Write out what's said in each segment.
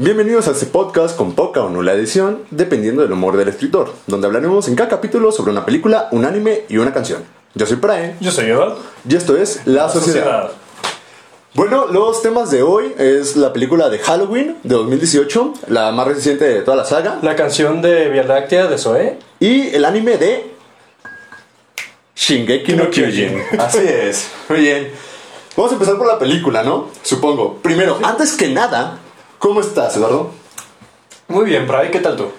Bienvenidos a este podcast con poca o nula edición, dependiendo del humor del escritor, donde hablaremos en cada capítulo sobre una película, un anime y una canción. Yo soy Prae Yo soy Eduardo. y esto es La, Sociedad. Bueno, los temas de hoy es la película de Halloween de 2018, la más reciente de toda la saga, La canción de Vía Láctea de Zoe. y el anime de Shingeki no Kyojin. Así es, muy bien. Vamos a empezar por la película, ¿no? Supongo. Primero, antes que nada, ¿cómo estás, Eduardo? Muy bien, Bray, ¿qué tal tú?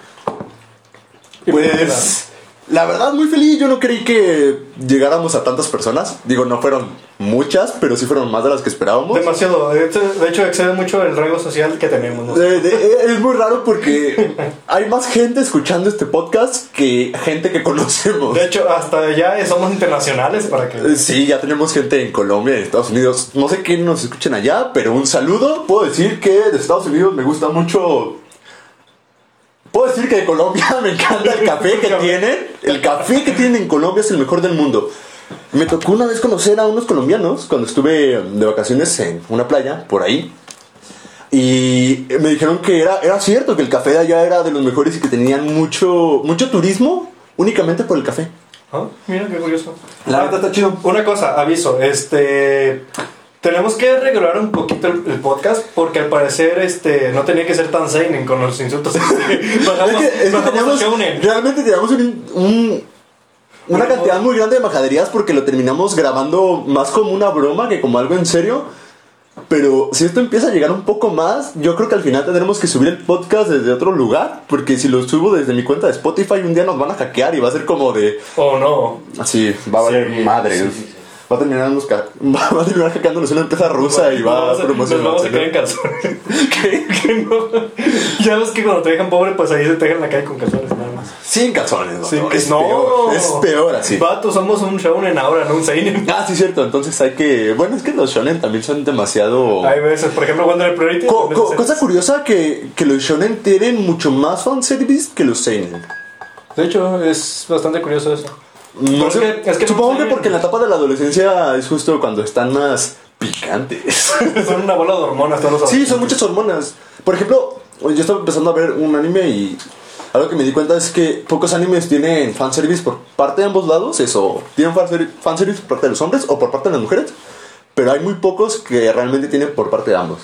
¿Y por qué Pues, la verdad, muy feliz. Yo no creí que llegáramos a tantas personas. Digo, no fueron muchas, pero sí fueron más de las que esperábamos. Demasiado. De hecho- de hecho, excede mucho el rango social que tenemos. ¿no? De- es muy raro porque hay más gente escuchando este podcast que gente que conocemos. De hecho, hasta ya somos internacionales para que... Eh, Sí, ya tenemos gente en Colombia y Estados Unidos. No sé quién nos escuchen allá, pero un saludo. Puedo decir que de Estados Unidos me gusta mucho. Puedo decir que de Colombia me encanta el café que tienen. El café que tienen en Colombia es el mejor del mundo. Me tocó una vez conocer a unos colombianos cuando estuve de vacaciones en una playa por ahí. Y me dijeron que era, era cierto que el café de allá era de los mejores y que tenían mucho, mucho turismo únicamente por el café. Ah, Mira, qué curioso. La verdad está chido. Una cosa, aviso, este... Tenemos que regular un poquito el, el podcast porque al parecer este no tenía que ser tan seinen con los insultos. bajamos, Es que, es que teníamos, realmente teníamos un- un- una Un- cantidad muy grande de majaderías porque lo terminamos grabando más como una broma que como algo en serio. Pero si esto empieza a llegar un poco más, yo creo que al final tendremos que subir el podcast desde otro lugar. Porque si lo subo desde mi cuenta de Spotify, un día nos van a hackear y va a ser como de. Oh, no. Así, va a valer Sí, madre. sí, sí, sí. Va a terminar, va a terminar hackeándonos una empresa rusa y va a promocionar. Nos vamos a quedar en calzones. Que no. Ya ves que cuando te dejan pobre, pues ahí se te dejan la calle con calzones nada más. Sin calzones, que es no. peor. Es peor así. Vato, somos un shounen ahora, no un seinen. Ah, sí, cierto. Entonces hay que. Bueno, es que los shonen también son demasiado. Hay veces, por ejemplo, Wonder Priority. Co- co- cosa curiosa que, que los shonen tienen mucho más fanservice que los seinen. De hecho, es bastante curioso eso. No sé, es que- supongo no que porque en la etapa de la adolescencia es justo cuando están más picantes. Son una bola de hormonas todos los sí, son muchas hormonas. Por ejemplo, yo estaba empezando a ver un anime y algo que me di cuenta es que pocos animes tienen fanservice por parte de ambos lados. Eso, tienen fanser- fanservice por parte de los hombres o por parte de las mujeres. Pero hay muy pocos que realmente tienen por parte de ambos.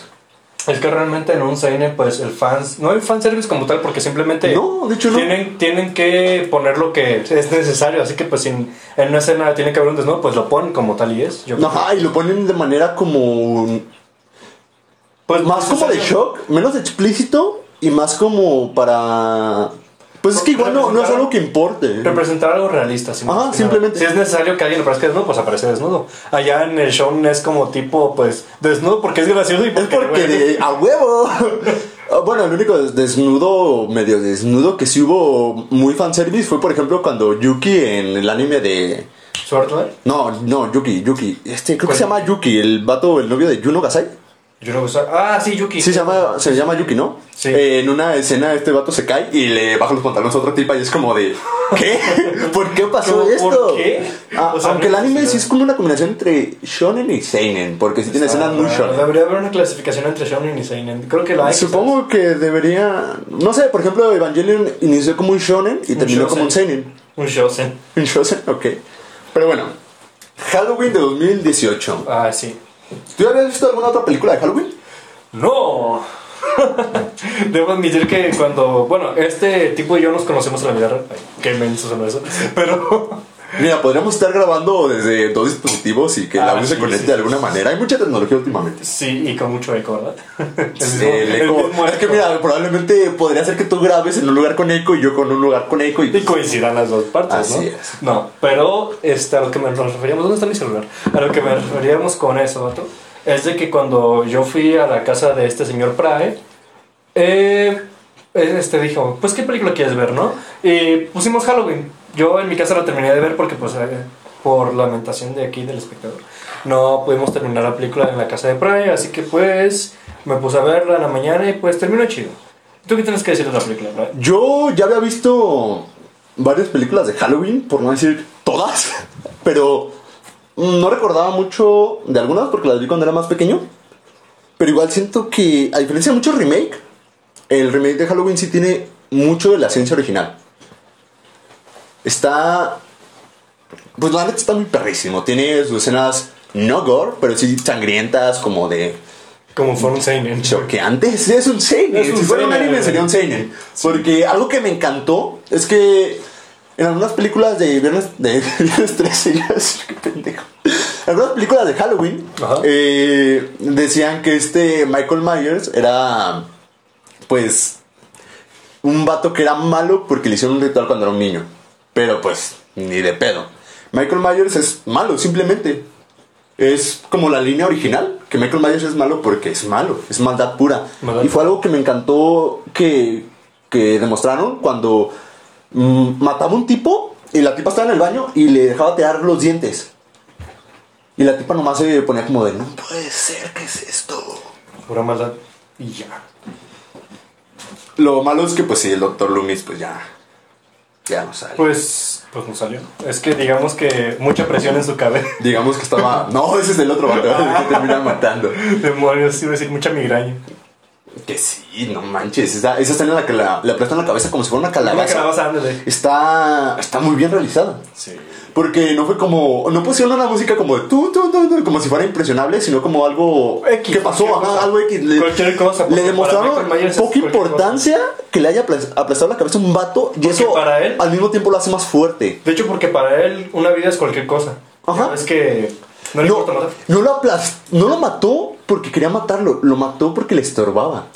Es que realmente en un seinen, pues el fans. No hay fanservice como tal, porque simplemente. No, de hecho no. Tienen, tienen que poner lo que es necesario. Así que, pues, si en una escena tiene que haber un desnudo, pues lo ponen como tal y es. Yo creo Ajá, y lo ponen de manera como. Pues Más como de shock, menos explícito y más como para. Pues es que igual no, no es algo que importe. Representar algo realista. Ajá, simplemente. Si es necesario que alguien aparezca desnudo, pues aparece desnudo. Allá en el show es como tipo, pues, desnudo porque es gracioso y Es porque. porque de, a huevo. Ah, Bueno, el único des- desnudo, medio desnudo que sí hubo muy fanservice fue, por ejemplo, cuando Yuki en el anime de. Swordlight. No, no, Yuki, Yuki. Este, creo que se llama Yuki, el vato, el novio de Juno Gasai. Yo no sé. Ah, sí, Yuki. Sí, se llama, se llama Yuki, ¿no? Sí. Eh, en una escena este vato se cae y le baja los pantalones a otra tipa y es como de... ¿Qué? ¿Por qué pasó ¿Por esto? qué? Ah, O sea, aunque el anime sí es como una combinación entre shonen y seinen, porque sí tiene escenas muy shonen. Debería haber una clasificación entre shonen y seinen. Creo que la hay. Supongo que debería... No sé, por ejemplo, Evangelion inició como un shonen y terminó como un seinen. Un shosen. Un shonen, ok. Pero bueno, Halloween de 2018. Ah, sí. ¿Tú habías visto alguna otra película de Halloween? ¡No! Debo admitir que cuando. Bueno, este tipo y yo nos conocemos en la vida real. Qué menso sonó eso. Pero. Mira, podríamos estar grabando desde dos dispositivos y que Ah, audio se sí, conecte sí, de alguna sí, manera. Hay mucha tecnología últimamente. Sí, y con mucho eco, ¿verdad? El el eco. Es que mira, probablemente podría ser que tú grabes en un lugar con eco y yo con un lugar con eco y Y coincidan las dos partes, Así ¿no? es. No, pero este, a lo que me- nos referíamos, ¿dónde está mi celular? A lo que me referíamos con eso, vato, es de que cuando yo fui a la casa de este señor Prae, eh, este dijo, pues qué película quieres ver, ¿no? Y pusimos Halloween. Yo en mi casa la terminé de ver porque pues eh, por lamentación de aquí del espectador no pudimos terminar la película en la casa de Prae, así que pues me puse a verla en la mañana y pues terminó chido. ¿Tú qué tienes que decir de la película, Prae? Yo ya había visto varias películas de Halloween, por no decir todas, pero no recordaba mucho de algunas porque las vi cuando era más pequeño. Pero igual siento que, a diferencia de muchos remake, el remake de Halloween sí tiene mucho de la ciencia original. Está. Pues la neta está muy perrísimo. Tiene sus escenas no gore, pero sí sangrientas, como de. Como fue un seinen. Choqueantes. Es un seinen. Es un si fuera un anime sería un seinen. Porque algo que me encantó es que en algunas películas de Viernes, de Viernes 13, ya sé, qué pendejo. En algunas películas de Halloween eh, decían que este Michael Myers era, pues, un vato que era malo porque le hicieron un ritual cuando era un niño. Pero pues, ni de pedo. Michael Myers es malo, simplemente. Es como la línea original, que Michael Myers es malo porque es malo, es maldad pura. Maldad y fue algo que me encantó que, que demostraron cuando mm, mataba a un tipo y la tipa estaba en el baño y le dejaba tirar los dientes. Y la tipa nomás se ponía como de, no puede ser, ¿qué es esto? Pura maldad. Y ya. Lo malo es que pues sí, el doctor Loomis pues ya, ya no sale. Pues, pues no salió. Es que digamos que mucha presión en su cabeza. Digamos que estaba, no, ese es el otro vato, el que termina matando. Demonios, iba a decir mucha migraña. Que sí, no manches. Esa, esa escena en la que la, le aplastan la cabeza como si fuera una Una calabaza. calabaza, ándale. Está, está muy bien realizada. Sí. Porque no fue como. No pusieron una música como de tu, tu, tu, como si fuera impresionable, sino como algo. X, que pasó? Ajá, cosa. algo X. Le, Cualquier cosa, le demostraron poca importancia que le haya aplas- aplastado la cabeza a un vato. Y Porque eso para él- al mismo tiempo lo hace más fuerte. De hecho, porque para él una vida es cualquier cosa. Ajá. Es que no le No, importa matar. no lo aplast- no lo mató porque quería matarlo, lo mató porque le estorbaba.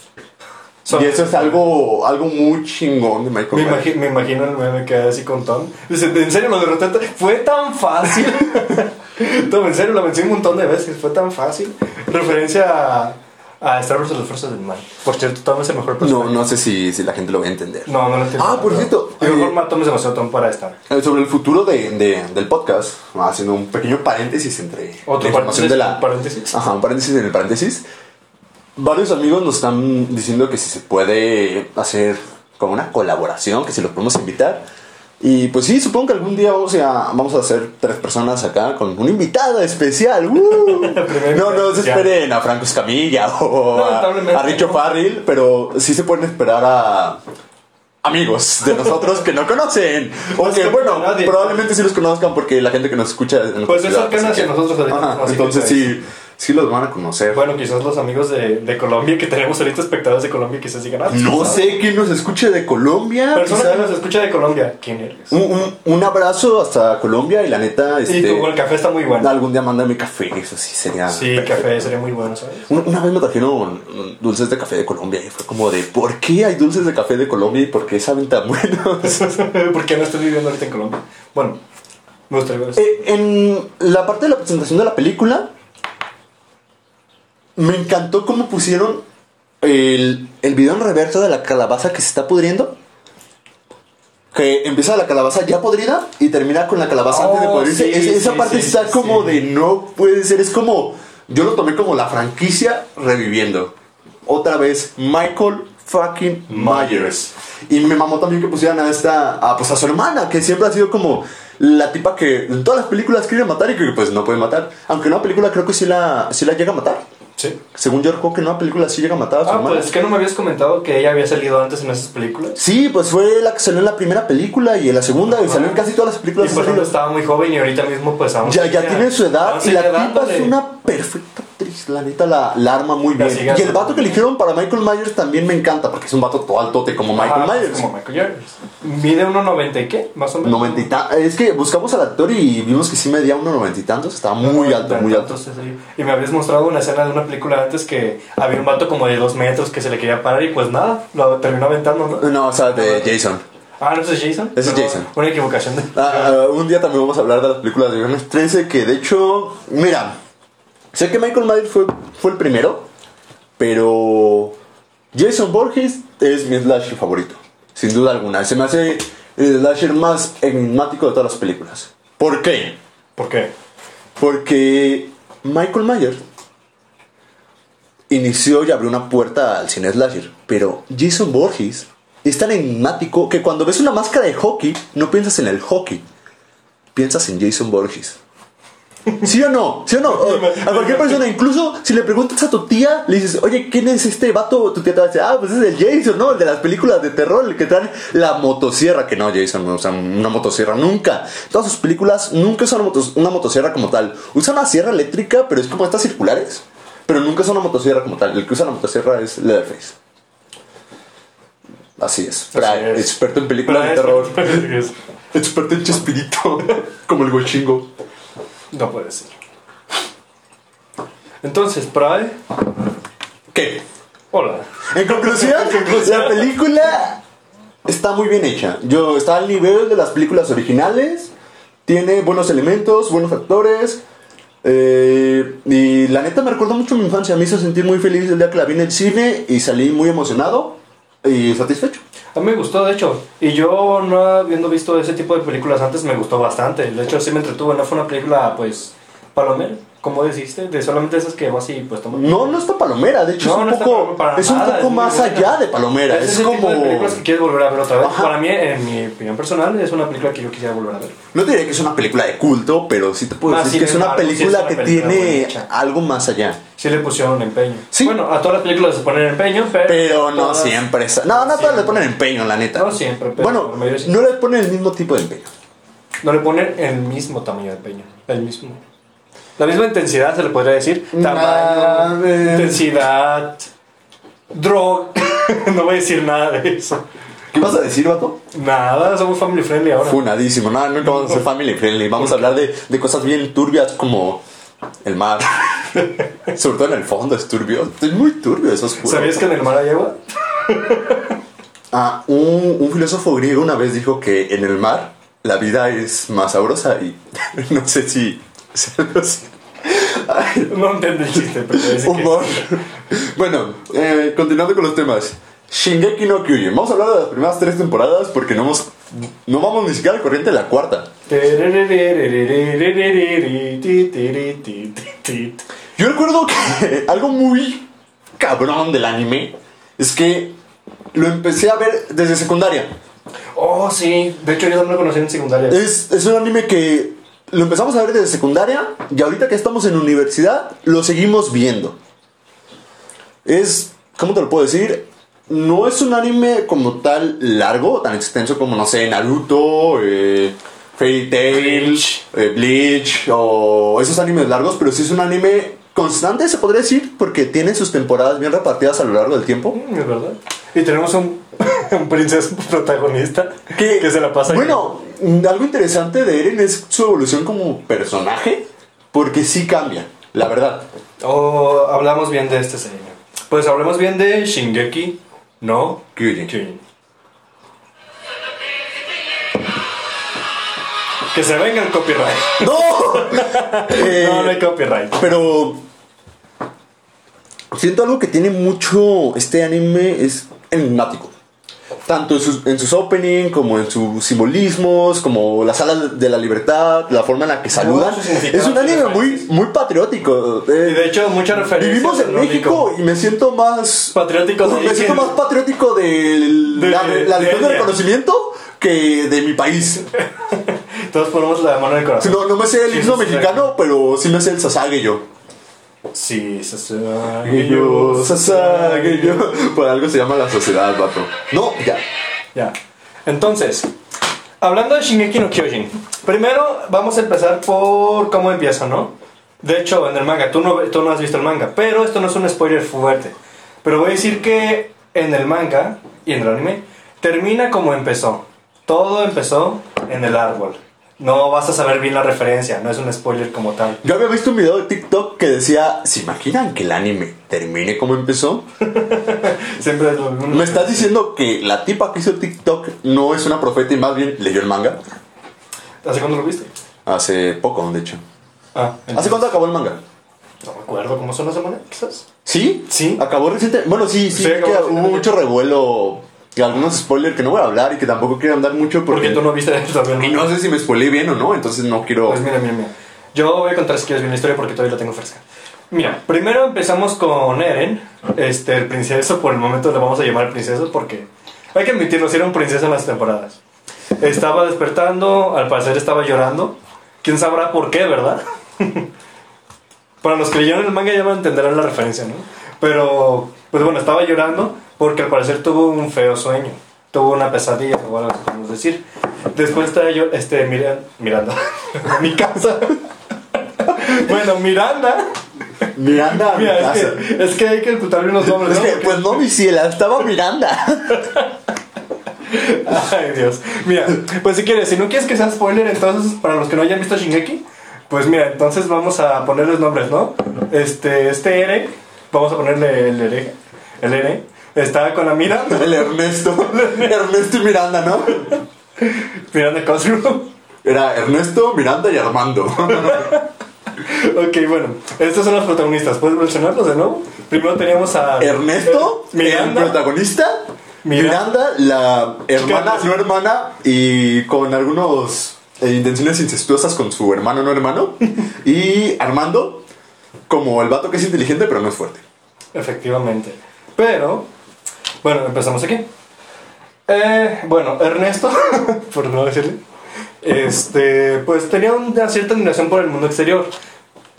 So- y eso es algo, algo muy chingón de Michael Me, Myers. imagi- me imagino el meme que así con Tom. Dice, ¿en serio lo derroté? Fue tan fácil. Tom, en serio lo vencí un montón de veces. Fue tan fácil. Referencia a, a Star Wars de las Fuerzas del Mal. Por cierto, Tom es el mejor No, personaje. no sé si, si la gente lo va a entender. No, no lo entiendo. Ah, por cierto, lo mejor Tom es demasiado Tom para estar. Eh, Sobre el futuro de, de- del podcast, haciendo un pequeño paréntesis entre Otro paréntesis, de la. paréntesis. Ajá, un paréntesis en el paréntesis. Varios amigos nos están diciendo que si se puede hacer como una colaboración, que si los podemos invitar. Y pues sí, supongo que algún día vamos a, vamos a hacer tres personas acá con una invitada especial. ¡Uh! no, no se esperen a Franco Escamilla o a, Lamentablemente, a Richo no. Farrell, pero sí se pueden esperar a amigos de nosotros que no conocen. O Pues que, bueno, probablemente sí los conozcan porque la gente que nos escucha. en Pues es cercana hacia nosotros Ajá, entonces pues- sí, sí los van a conocer. Bueno, quizás los amigos de, de Colombia que tenemos ahorita espectadores de Colombia quizás digan, ah, no ¿sabes? sé quién nos escuche de Colombia. Persona quizá- que nos escucha de Colombia, ¿quién eres? un, un- un abrazo hasta Colombia y la neta, Y este, tu el café está muy bueno. algún día mándame café, eso sí sería. Sí, perfecto. café sería muy bueno, ¿sabes? Una, una vez me trajeron dulces de café de Colombia y fue como de, ¿por qué hay dulces de café de Colombia y por qué saben tan buenos? ¿Por qué no estoy viviendo ahorita en Colombia? Bueno, me gustaría ver eso. Eh, en la parte de la presentación de la película, me encantó cómo pusieron el, el video en reverso de la calabaza que se está pudriendo. Que empieza la calabaza ya podrida y termina con la calabaza antes de Oh, podrirse. sí, Esa- parte sí, está como de no puede ser. Es como. Yo lo tomé como la franquicia reviviendo. Otra vez, Michael fucking Myers. Y me mamó también que pusieran a esta. A, pues a su hermana, que siempre ha sido como la tipa que en todas las películas quiere matar y que pues no puede matar. Aunque en una película creo que sí la, sí la llega a matar. Sí. Según yo recuerdo que en una película sí llega a matar a su Ah, hermana. pues que no me habías comentado que ella había salido antes en esas películas. Sí, pues fue la que salió en la primera película y en la segunda y salió en casi todas las Y películas. por ha salido. ejemplo estaba muy joven y ahorita mismo pues aún Ya, ya tiene su edad y la tipa es una perfecta actriz. La neta la, la arma muy La bien. Y el vato que eligieron para Michael Myers también me encanta porque es un vato todo altote como Michael Ajá, pues, Myers. Como Michael Myers. Mide 1.90 y qué, más o menos. 90 y ta- Es que buscamos al actor y vimos que sí medía unos 90 y tantos. Estaba muy alto, muy alto. Y me habías mostrado una escena de una película antes que había un vato como de dos metros que se le quería parar y pues nada, lo terminó aventando, ¿no? No, o sea, de Jason. Ah, ¿no es Jason? Ese es Jason. Una equivocación. De... Ah, ah, un día también vamos a hablar de las películas de Viernes 13 que de hecho, mira, sé que Michael Myers fue, fue el primero, pero Jason Borges es mi slasher favorito, sin duda alguna. Se me hace el slasher más enigmático de todas las películas. ¿Por qué? ¿Por qué? Porque Michael Myers inició y abrió una puerta al cine slasher, pero Jason Borges es tan enigmático que cuando ves una máscara de hockey no piensas en el hockey, piensas en Jason Borges. ¿Sí o no? ¿Sí o no? A cualquier persona, incluso si le preguntas a tu tía, le dices, oye, ¿quién es este vato? Tu tía te va a decir, ah, pues es el Jason, ¿no? El de las películas de terror, el que trae la motosierra. Que no, Jason no usa una motosierra nunca. Todas sus películas nunca usan una, una motosierra como tal. Usa una sierra eléctrica, pero es como estas circulares. Pero nunca usa una motosierra como tal. El que usa la motosierra es Leatherface. Así es. Pra- Así es. Experto en películas de terror. Experto en Chespirito. como el gochingo. No puede ser. Entonces, Pride. ¿Qué? Hola. En conclusión, la película está muy bien hecha. Yo está al nivel de las películas originales. Tiene buenos elementos, buenos actores. Eh, y la neta me recuerda mucho mi infancia. Me hizo sentir muy feliz el día que la vi en el cine y salí muy emocionado y satisfecho. A mí me gustó, de hecho. Y yo, no habiendo visto ese tipo de películas antes, me gustó bastante. De hecho, sí me entretuvo. No fue una película, pues, palomera, como dijiste, de solamente esas que vas y pues tomas. No, no está palomera. De hecho, No, es un no poco, para es un nada, poco es más buena. allá de palomera. Es Es, ese como. tipo de películas que quieres volver a ver otra vez. Ajá. Para mí, en mi opinión personal, es una película que yo quisiera volver a ver. No te diré que es una película de culto, pero sí te puedo Más, decir sin que es una embargo, sí es película una que película tiene muy hecha. algo más allá. Sí le pusieron empeño. Sí. Bueno, a todas las películas se ponen empeño, pero... Pero no todas- siempre. No, no todas le ponen empeño, la neta. No siempre, pero Bueno, sí. no le ponen el mismo tipo de empeño. No le ponen el mismo tamaño de empeño. El mismo. La misma intensidad se le podría decir. Tamaño, eh. intensidad, droga. no voy a decir nada de eso. ¿Qué vas a decir, vato? Nada, somos family friendly ahora. Funadísimo. No, nunca vamos a ser family friendly. Vamos a hablar de, de cosas bien turbias como el mar. Sobre todo en el fondo es turbio. Es muy turbio, eso oscuro. ¿Sabías que en el mar hay agua? Ah, un, un filósofo griego una vez dijo que en el mar la vida es más sabrosa y no sé si... Ay, No entendí el chiste, pero que... Humor. Bueno, eh, continuando con los temas. Shingeki no Kyojin. Vamos a hablar de las primeras tres temporadas porque no, hemos, no vamos ni siquiera al corriente de la cuarta. Yo recuerdo que algo muy cabrón del anime es que lo empecé a ver desde secundaria. Oh, sí. De hecho, yo también lo conocí en secundaria. Es, es un anime que lo empezamos a ver desde secundaria y ahorita que estamos en universidad lo seguimos viendo. Es, ¿cómo te lo puedo decir? No es un anime como tal largo, tan extenso como, no sé, Naruto, eh, Fairy Tail, Bleach. eh, Bleach o esos animes largos, pero sí es un anime constante, se podría decir, porque tiene sus temporadas bien repartidas a lo largo del tiempo. Mm, Es verdad. Y tenemos un, un princeso protagonista que, se la pasa. Bueno, mm, algo interesante de Eren es su evolución como personaje, porque sí cambia, la verdad. O hablamos bien de este señor. Pues hablemos bien de Shingeki, no Kyojin. Que se venga el copyright. ¡No! Eh, no, no hay copyright. Pero siento algo que tiene mucho este anime es enigmático. Tanto en sus, en sus opening, como en sus simbolismos, como la sala de la libertad, la forma en la que saludan. Es un anime muy, muy patriótico. Y Eh, de hecho, muchas referencias. vivimos en. México y me siento más Patriótico de me siento más patriótico de, De- la, la de legión de ella. reconocimiento que de mi país. Todos ponemos la mano en el corazón. No, no me sé el himno sí, mexicano, pero sí me sé el Sasage yo. Sí, se Yo, Sasage yo. Por algo se llama la sociedad, vato. No, ya. Ya. Entonces, hablando de Shingeki no Kyojin, primero vamos a empezar por cómo empieza, ¿no? De hecho, en el manga, tú no, tú no has visto el manga, pero esto no es un spoiler fuerte. Pero voy a decir que en el manga y en el anime termina como empezó. Todo empezó en el árbol. No vas a saber bien la referencia, no es un spoiler como tal. Yo había visto un video de TikTok que decía, ¿se imaginan que el anime termine como empezó? Siempre es lo mismo. ¿Me estás diciendo que la tipa que hizo TikTok no es una profeta y más bien leyó el manga? ¿Hace cuándo lo viste? Hace poco, de hecho. Ah, ¿Hace cuánto acabó el manga? No me acuerdo, ¿cómo son las semanas? Quizás. ¿Sí? Sí. Acabó reciente. Bueno, sí, sí, Sí, que hubo mucho revuelo. Y algunos spoilers que no voy a hablar y que tampoco quiero andar mucho porque. Porque tú no viste también. Y no sé si me spoileé bien o no, entonces no quiero. Pues mira, mira, mira. Yo voy a contar si quieres bien la historia porque todavía la tengo fresca. Mira, primero empezamos con Eren, este, el princeso, por el momento le vamos a llamar princeso porque hay que admitirlo, si era un princeso en las temporadas. Estaba despertando, al parecer estaba llorando. ¿Quién sabrá por qué, verdad? Para los que leyeron el manga ya me entenderán la referencia, ¿no? Pero, pues bueno, estaba llorando porque al parecer tuvo un feo sueño. Tuvo una pesadilla, o algo así podemos decir. Después estaba yo, este, Mira- Miranda, mi casa. bueno, Miranda. Miranda a mi Mira, es casa. que, es que hay que ocultar unos nombres, Es ¿no? que, Porque- pues no, mi ciela, estaba Miranda. Ay, Dios. Mira, pues si quieres, si no quieres que sea spoiler, entonces, para los que no hayan visto Shingeki, pues mira, entonces vamos a ponerles nombres, ¿no? Este, este Ere, vamos a ponerle el Ere, el Ere, está con la Miranda, El Ernesto. Ernesto y Miranda, ¿no? Miranda Cosgrove. Era Ernesto, Miranda y Armando. Ok, bueno, estos son los protagonistas, ¿puedes mencionarlos de nuevo? Primero teníamos a... Ernesto, el Miranda. protagonista. Miranda. Miranda, la hermana, no hermana, y con algunos eh, intenciones incestuosas con su hermano, no hermano. Y Armando, como el vato que es inteligente, pero no es fuerte. Efectivamente. Pero, bueno, empezamos aquí. Eh, bueno, Ernesto, por no decirle, este, pues tenía una cierta admiración por el mundo exterior.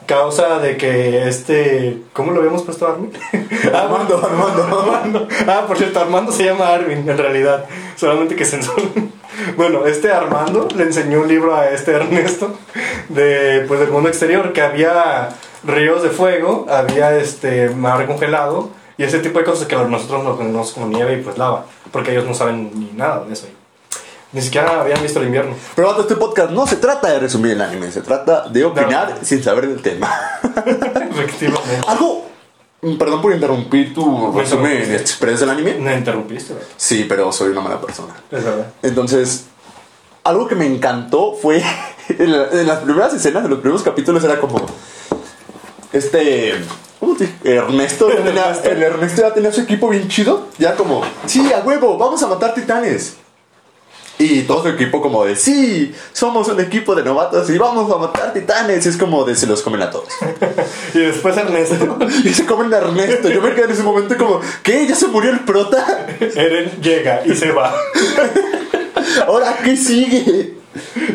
Causa de que este. ¿Cómo lo habíamos puesto a Armin? Armando, Armando. Armando. Ah, por cierto, Armando se llama Armin, en realidad. Solamente que censura. Bueno, este Armando le enseñó un libro a este Ernesto de, pues, del mundo exterior, que había ríos de fuego, había este mar congelado y ese tipo de cosas que nosotros no conocemos como nieve y pues lava, porque ellos no saben ni nada de eso. Ni siquiera habían visto el invierno. Pero vato, este podcast no se trata de resumir el anime, se trata de opinar sin saber del tema. Efectivamente. Algo. Perdón por interrumpir tu resumen express del anime. Me interrumpiste, ¿verdad? Sí, pero soy una mala persona. Es verdad. Entonces, algo que me encantó fue en, la- en las primeras escenas, en los primeros capítulos, era como este. ¿Cómo te Ernesto, ya tenía- el Ernesto ya tenía su equipo bien chido. Ya como, sí, a huevo, vamos a matar titanes. Y todo su equipo como de, sí, somos un equipo de novatos y vamos a matar titanes. Y es como de, se los comen a todos. Y después Ernesto, y se comen a Ernesto. Yo me quedé en ese momento como, ¿qué? ¿Ya se murió el prota? Eren llega y se va. ¿Ahora qué sigue?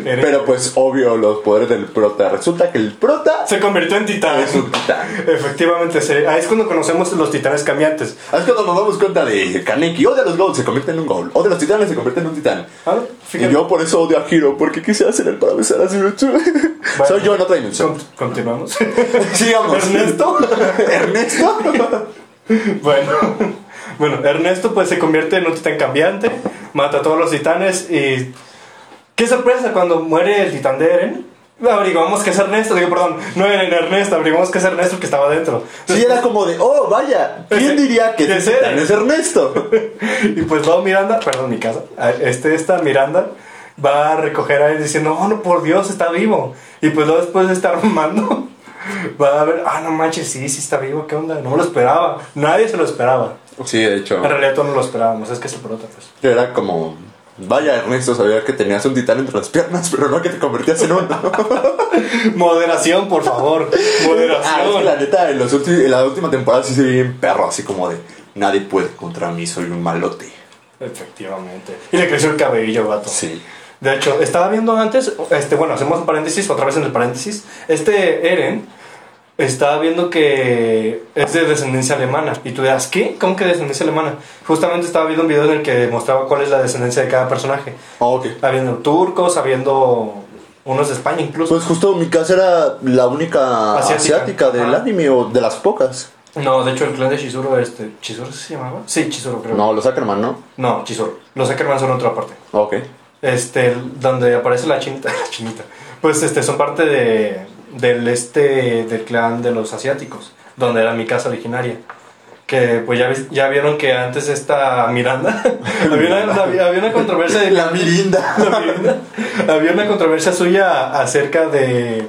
Pero pues obvio los poderes del prota. Resulta que el prota se convirtió en titán. es un titán. Efectivamente, se- ahí es cuando conocemos los titanes cambiantes. Es cuando nos damos cuenta de Kaneki odia a los gold, se convierte en un gold. Odia a los titanes, se convierte en un titán. Ah, Y yo por eso odio a Hiro, porque quise hacer el para besar a Zyuchu. Soy yo en otra dimensión. Con- continuamos. Sigamos. Ernesto. Ernesto. Bueno, bueno, Ernesto pues se convierte en un titán cambiante, mata a todos los titanes y... ¡Qué sorpresa cuando muere el titán de Eren! Averiguamos que es Ernesto, digo, perdón, no Eren, Ernesto, averiguamos que es Ernesto el que estaba dentro. Sí, era como de, oh, vaya, ¿quién diría que titán era. es Ernesto? Y pues luego Miranda, perdón, mi casa, este, esta Miranda va a recoger a él diciendo, oh, no, por Dios, está vivo. Y pues luego después de estar armando, va a ver, ah, no manches, sí, sí está vivo, ¿qué onda? No me lo esperaba, nadie se lo esperaba. Sí, de hecho. En realidad todos no lo esperábamos, es que es el prota, pues. Era como, vaya, Ernesto, sabía que tenías un titán entre las piernas, pero no que te convertías en uno. Moderación, por favor, Ah, es que moderación. la neta, en, los en la última temporada sí se ve bien perro, así como de nadie puede contra mí, soy un malote. Efectivamente. Y le creció el cabello, vato. Sí. De hecho, estaba viendo antes, este, bueno, hacemos un paréntesis, otra vez en el paréntesis. Este Eren estaba viendo que es de descendencia alemana. Y tú dirás, ¿qué? ¿Cómo que descendencia alemana? Justamente estaba viendo un video en el que mostraba cuál es la descendencia de cada personaje. Oh, ok. Habiendo turcos, habiendo unos de España incluso. Pues justo mi casa era la única Asiática. asiática, del Ajá. anime o de las pocas. No, de hecho el clan de Chizuru, este, ¿Chizuru se llamaba? Sí, Chizuru creo. No, los Ackerman, ¿no? No, Chizuru. Los Ackerman son otra parte. Ok. Este, donde aparece la chinita, la chinita. Pues este, son parte de, del este, del clan de los asiáticos, donde era mi casa originaria. Que pues ya, ya vieron que antes esta Miranda, había, una, había, había una controversia de La Mirinda. la Mirinda. había una controversia suya acerca de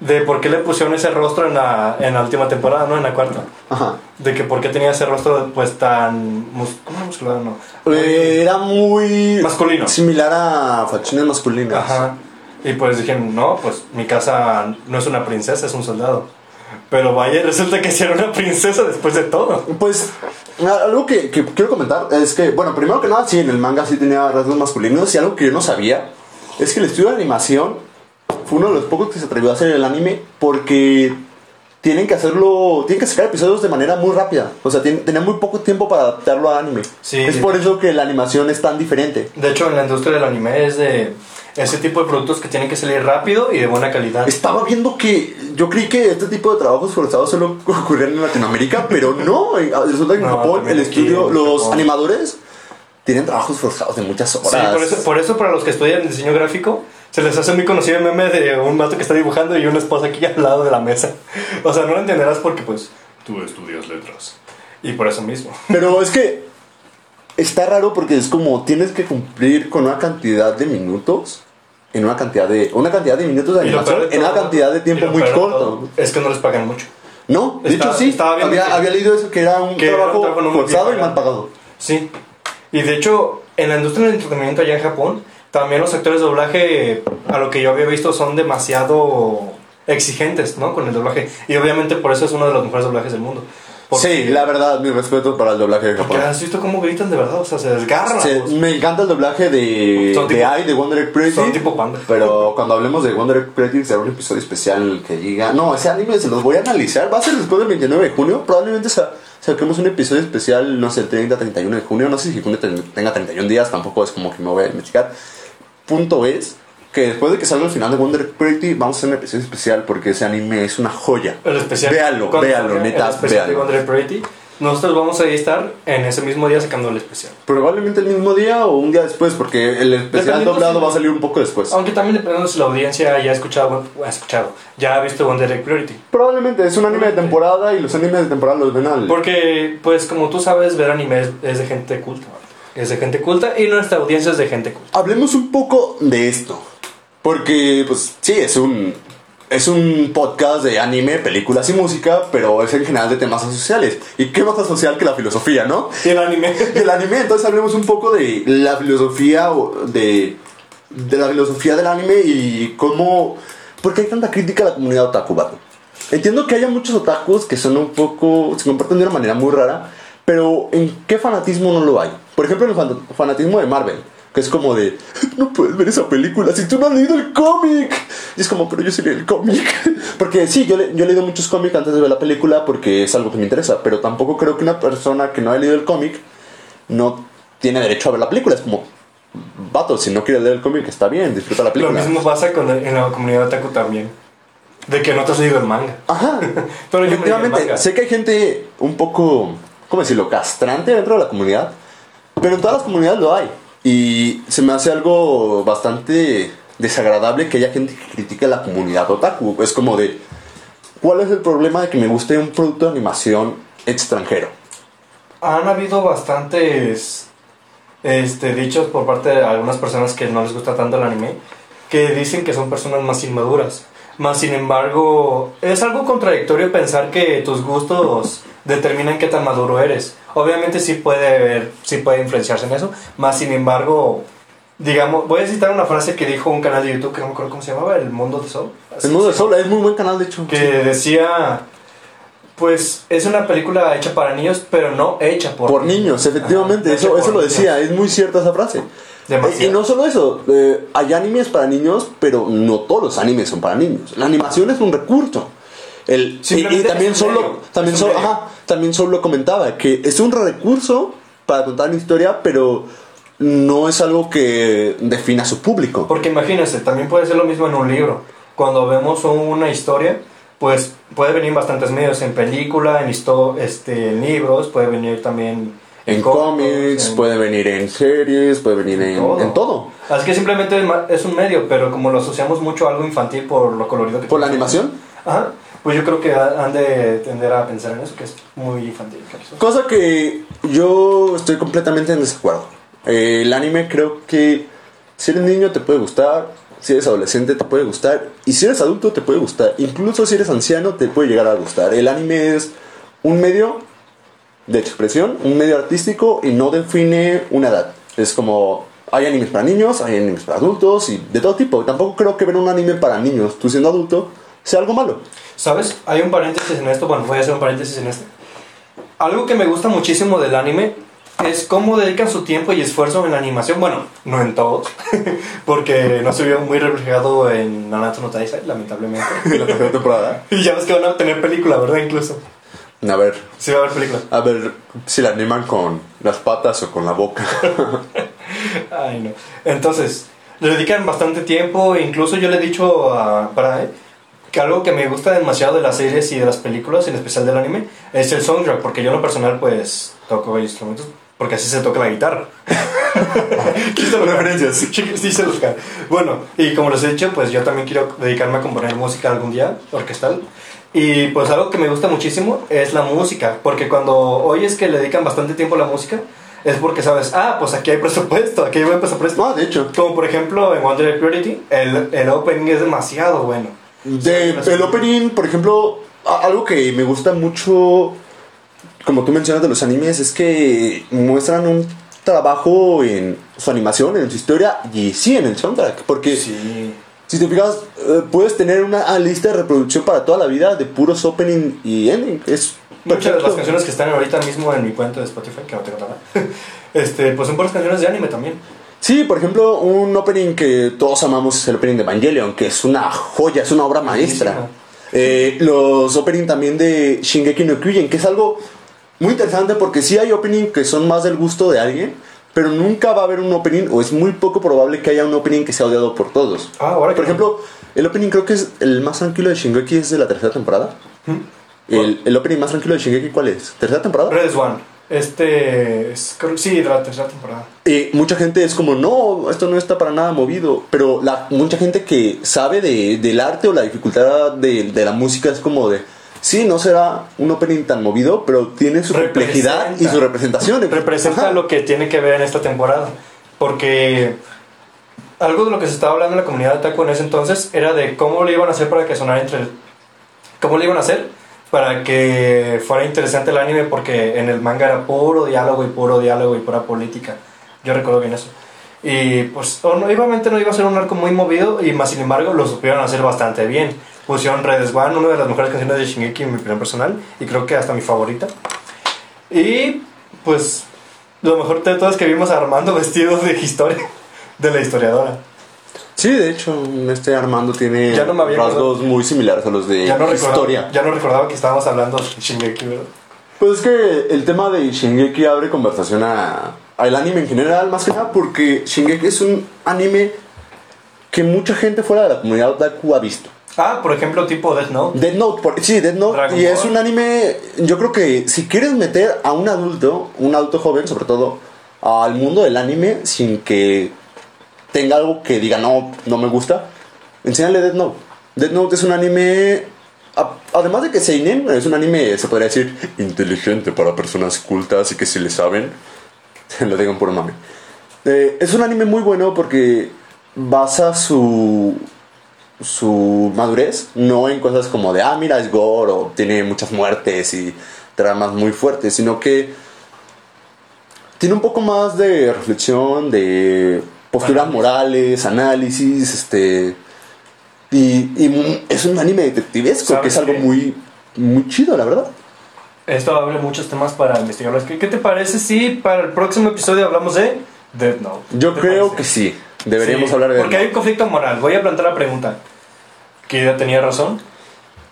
de por qué le pusieron ese rostro en la, en la última temporada, no en la cuarta. Ajá. De que por qué tenía ese rostro pues tan mus- ¿cómo musculado no? Eh, era muy Masculino. Similar a facciones masculinas. Ajá. Y pues dijeron, no, pues mi casa no es una princesa, es un soldado. Pero vaya, resulta que sí era una princesa después de todo. Pues algo que, que quiero comentar es que, bueno, primero que nada, sí, en el manga sí tenía rasgos masculinos y algo que yo no sabía es que el estudio de animación fue uno de los pocos que se atrevió a hacer el anime porque tienen que hacerlo, tienen que sacar episodios de manera muy rápida. O sea, tienen, tenían muy poco tiempo para adaptarlo a anime. Sí. Es por eso que la animación es tan diferente. De hecho, en la industria del anime es de ese tipo de productos que tienen que salir rápido y de buena calidad. Estaba viendo que yo creí que este tipo de trabajos forzados solo ocurrían en Latinoamérica, pero no. en- Resulta que en No, Japón el aquí estudio, en los Japón. animadores tienen trabajos forzados de muchas horas. Sí, por eso, por eso para los que estudian diseño gráfico, se les hace muy conocido el meme de un vato que está dibujando y una esposa aquí al lado de la mesa. O sea, no lo entenderás porque pues tú estudias letras. Y por eso mismo. Pero es que está raro porque es como tienes que cumplir con una cantidad de minutos en una cantidad de una cantidad de minutos de animación en una cantidad de tiempo muy corto. Es que no les pagan mucho. No, de Está- hecho sí. Había, leído eso que era un que era un trabajo trabajo forzado y mal pagado. pagado. Sí. Y de hecho, en la industria del entretenimiento allá en Japón, también los actores de doblaje, a lo que yo había visto, son demasiado exigentes, ¿no? Con el doblaje. Y obviamente por eso es uno de los mejores doblajes del mundo. Porque- Sí, la verdad, mi respeto para el doblaje de Japón. has visto cómo gritan de verdad, o sea, se desgarran. Sí, me encanta el doblaje de, Son de tipo- AI, de Wonder Egg Pretty. Son tipo panda. Pero cuando hablemos de Wonder Egg Pretty será un episodio especial en el que diga... No, ese anime se los voy a analizar. Va a ser después del 29 de junio. Probablemente sa- saquemos un episodio especial, no sé, el 30, 31 de junio. No sé si junio ten- tenga 31 días, tampoco es como que me voy a investigar. Punto es que después de que salga el final de Wonder Pretty, vamos a hacer un episodio especial porque ese anime es una joya. El especial. Véalo, véalo, neta, El especial de véalo. Wonder Pretty. Nosotros vamos a estar en ese mismo día sacando el especial. Probablemente el mismo día o un día después, porque el especial doblado si- va a salir un poco después. Aunque también dependiendo si la audiencia ya ha escuchado, ha escuchado, ya ha visto Wonder Egg Priority. Probablemente es un anime de temporada y los animes de temporada los ven al. Porque, pues, como tú sabes, ver anime es, es de gente culta. Es de gente culta y nuestra audiencia es de gente culta. Hablemos un poco de esto. Porque, pues, sí, es un. Es un podcast de anime, películas y música, pero es en general de temas sociales. ¿Y qué más social que la filosofía, no? Y el anime. del anime, entonces hablemos un poco de la filosofía o de, de la filosofía del anime y cómo por qué hay tanta crítica a la comunidad otaku, vato? Entiendo que haya muchos otakus que son un poco se comportan de una manera muy rara, pero ¿en qué fanatismo no lo hay? Por ejemplo, en el fan- fanatismo de Marvel, que es como de no puedes ver esa película si tú no has leído el cómic. Y es como, pero yo sí leí el cómic. Porque sí, yo, le- yo he leído muchos cómics antes de ver la película porque es algo que me interesa, pero tampoco creo que una persona que no haya leído el cómic no tiene derecho a ver la película. Es como, vato, si no quieres leer el cómic, está bien, disfruta la Lo película. mismo pasa con el- en la comunidad otaku también. De que no te has leído el manga. Ajá, Pero efectivamente. manga. Sé que hay gente un poco, ¿cómo decirlo?, castrante dentro de la comunidad, pero en todas las comunidades lo hay. Y se me hace algo bastante desagradable que haya gente que critique a la comunidad otaku. Es como de, ¿cuál es el problema de que me guste un producto de animación extranjero? Han habido bastantes este, dichos por parte de algunas personas que no les gusta tanto el anime, que dicen que son personas más inmaduras. Más sin embargo, es algo contradictorio pensar que tus gustos determinan qué tan maduro eres. Obviamente sí puede sí puede influenciarse en eso, más sin embargo, digamos, voy a citar una frase que dijo un canal de YouTube que no me acuerdo cómo se llamaba, El Mundo de Sol. El mundo del sol es muy buen canal, de hecho. que Sí. decía pues es una película hecha para niños pero no hecha por, Por niños, efectivamente, Ajá, eso, eso lo niños. decía, es muy cierta esa frase. Demasiado. Y no solo eso, eh, hay animes para niños, pero no todos los animes son para niños. La animación es un recurso. El, y, y también solo, también solo, ajá, también solo comentaba que es un recurso para contar una historia, pero no es algo que defina a su público. porque imagínense también puede ser lo mismo en un libro cuando vemos una historia pues puede venir en bastantes medios en película en histo- este en libros puede venir también En cómics, en- puede venir en series, puede venir en, todo. en todo. así que simplemente es un medio pero como lo asociamos mucho a algo infantil por lo colorido que ¿Por la tiene. animación? Ajá, pues yo creo que ha- han de tender a pensar en eso que es muy infantil Cosa que yo estoy completamente en desacuerdo. Eh, el anime creo que si eres niño te puede gustar, si eres adolescente te puede gustar, y si eres adulto te puede gustar, incluso si eres anciano te puede llegar a gustar. El anime es un medio de expresión, un medio artístico y no define una edad. Es como hay animes para niños, hay animes para adultos y de todo tipo. Tampoco creo que ver un anime para niños, tú siendo adulto, sea algo malo. ¿Sabes? Hay un paréntesis en esto, bueno, voy a hacer un paréntesis en esto. Algo que me gusta muchísimo del anime es cómo dedican su tiempo y esfuerzo en la animación. Bueno, no en todos, porque no se vio muy reflejado en Nanatsu no Taizai, lamentablemente. En la tercera temporada. y ya ves que van a tener película, ¿verdad? Incluso. A ver, Sí va a haber película. a ver si la animan con las patas o con la boca. Ay, no. Entonces, le dedican bastante tiempo. Incluso yo le he dicho a Parae que algo que me gusta demasiado de las series y de las películas, en especial del anime, es el soundtrack. Porque yo en lo personal, pues, toco instrumentos. Porque así se toca la guitarra. Referencias. Sí, se los. Bueno, y como les he dicho, pues yo también quiero dedicarme a componer música algún día, orquestal. Y pues algo que me gusta muchísimo es la música, porque cuando oyes que le dedican bastante tiempo a la música, es porque sabes, ah, pues aquí hay presupuesto, aquí hay buen presupuesto. No, de hecho. Como por ejemplo en Wonder Purity, el, el opening es demasiado bueno. De, el opening, por ejemplo, algo que me gusta mucho, como tú mencionas de los animes, es que muestran un trabajo en su animación, en su historia y sí en el soundtrack. Porque Sí. si te fijas, eh, puedes tener una lista de reproducción para toda la vida de puros opening y ending. Es Muchas de las canciones que están ahorita mismo en mi cuenta de Spotify, que no tengo nada, este, pues son puras canciones de anime también. Sí, por ejemplo, un opening que todos amamos es el opening de Evangelion, que es una joya, es una obra maestra. Eh, los opening también de Shingeki no Kyojin, que es algo muy interesante porque sí hay opening que son más del gusto de alguien, pero nunca va a haber un opening, o es muy poco probable que haya un opening que sea odiado por todos. Ah, ahora que Por ejemplo, el opening creo que es el más tranquilo de Shingeki es de la tercera temporada. El, el opening más tranquilo de Shingeki, ¿cuál es? ¿Tercera temporada? Red Swan. Este. Es, creo- sí, de la tercera temporada. Y mucha gente es como, no, esto no está para nada movido. Pero la, mucha gente que sabe de, del arte o la dificultad de, de la música es como de, sí, no será un opening tan movido, pero tiene su complejidad y Representa. su representación. Representa Ajá. lo que tiene que ver en esta temporada. Porque. Algo de lo que se estaba hablando en la comunidad de Taco en ese entonces era de cómo le iban a hacer para que sonara entre. ¿Cómo le iban a hacer para que fuera interesante el anime? Porque en el manga era puro diálogo y puro diálogo y pura política. Yo recuerdo bien eso. Y pues, obviamente no iba a ser un arco muy movido, y más sin embargo lo supieron hacer bastante bien. Pusieron Red Swan, una de las mejores canciones de Shingeki en mi opinión personal, y creo que hasta mi favorita. Y pues, lo mejor de todo es que vimos a Armando vestido de historia, de la historiadora. Sí, de hecho, este Armando tiene Ya no me rasgos muy similares a los de Ya no, historia. ya no recordaba que estábamos hablando de Shingeki, ¿verdad? Pues es que el tema de Shingeki abre conversación a, al anime en general, más que nada porque Shingeki es un anime que mucha gente fuera de la comunidad otaku ha visto. Ah, por ejemplo, tipo Death Note. Death Note, por- sí, Death Note. Dragon y es un anime, yo creo que si quieres meter a un adulto, un adulto joven sobre todo, al mundo del anime sin que tenga algo que diga no, no me gusta, enséñale Death Note. Death Note es un anime, además de que Seinen, es un anime, se podría decir, inteligente para personas cultas y que si le saben, lo digan por mame. Eh, es un anime muy bueno porque basa su su madurez, no en cosas como de, ah, mira, es gore o tiene muchas muertes y tramas muy fuertes, sino que tiene un poco más de reflexión, de posturas morales, análisis, este... Y, es un anime detectivesco, que es ¿Sabes algo qué? muy, muy chido, la verdad. Esto abre muchos temas para investigarlos. ¿Qué, qué te parece si para el próximo episodio hablamos de Death Note? Yo ¿Te creo parece? que sí, deberíamos Sí, hablar de... Porque hay un conflicto moral. Voy a plantear la pregunta. ¿Kira tenía razón?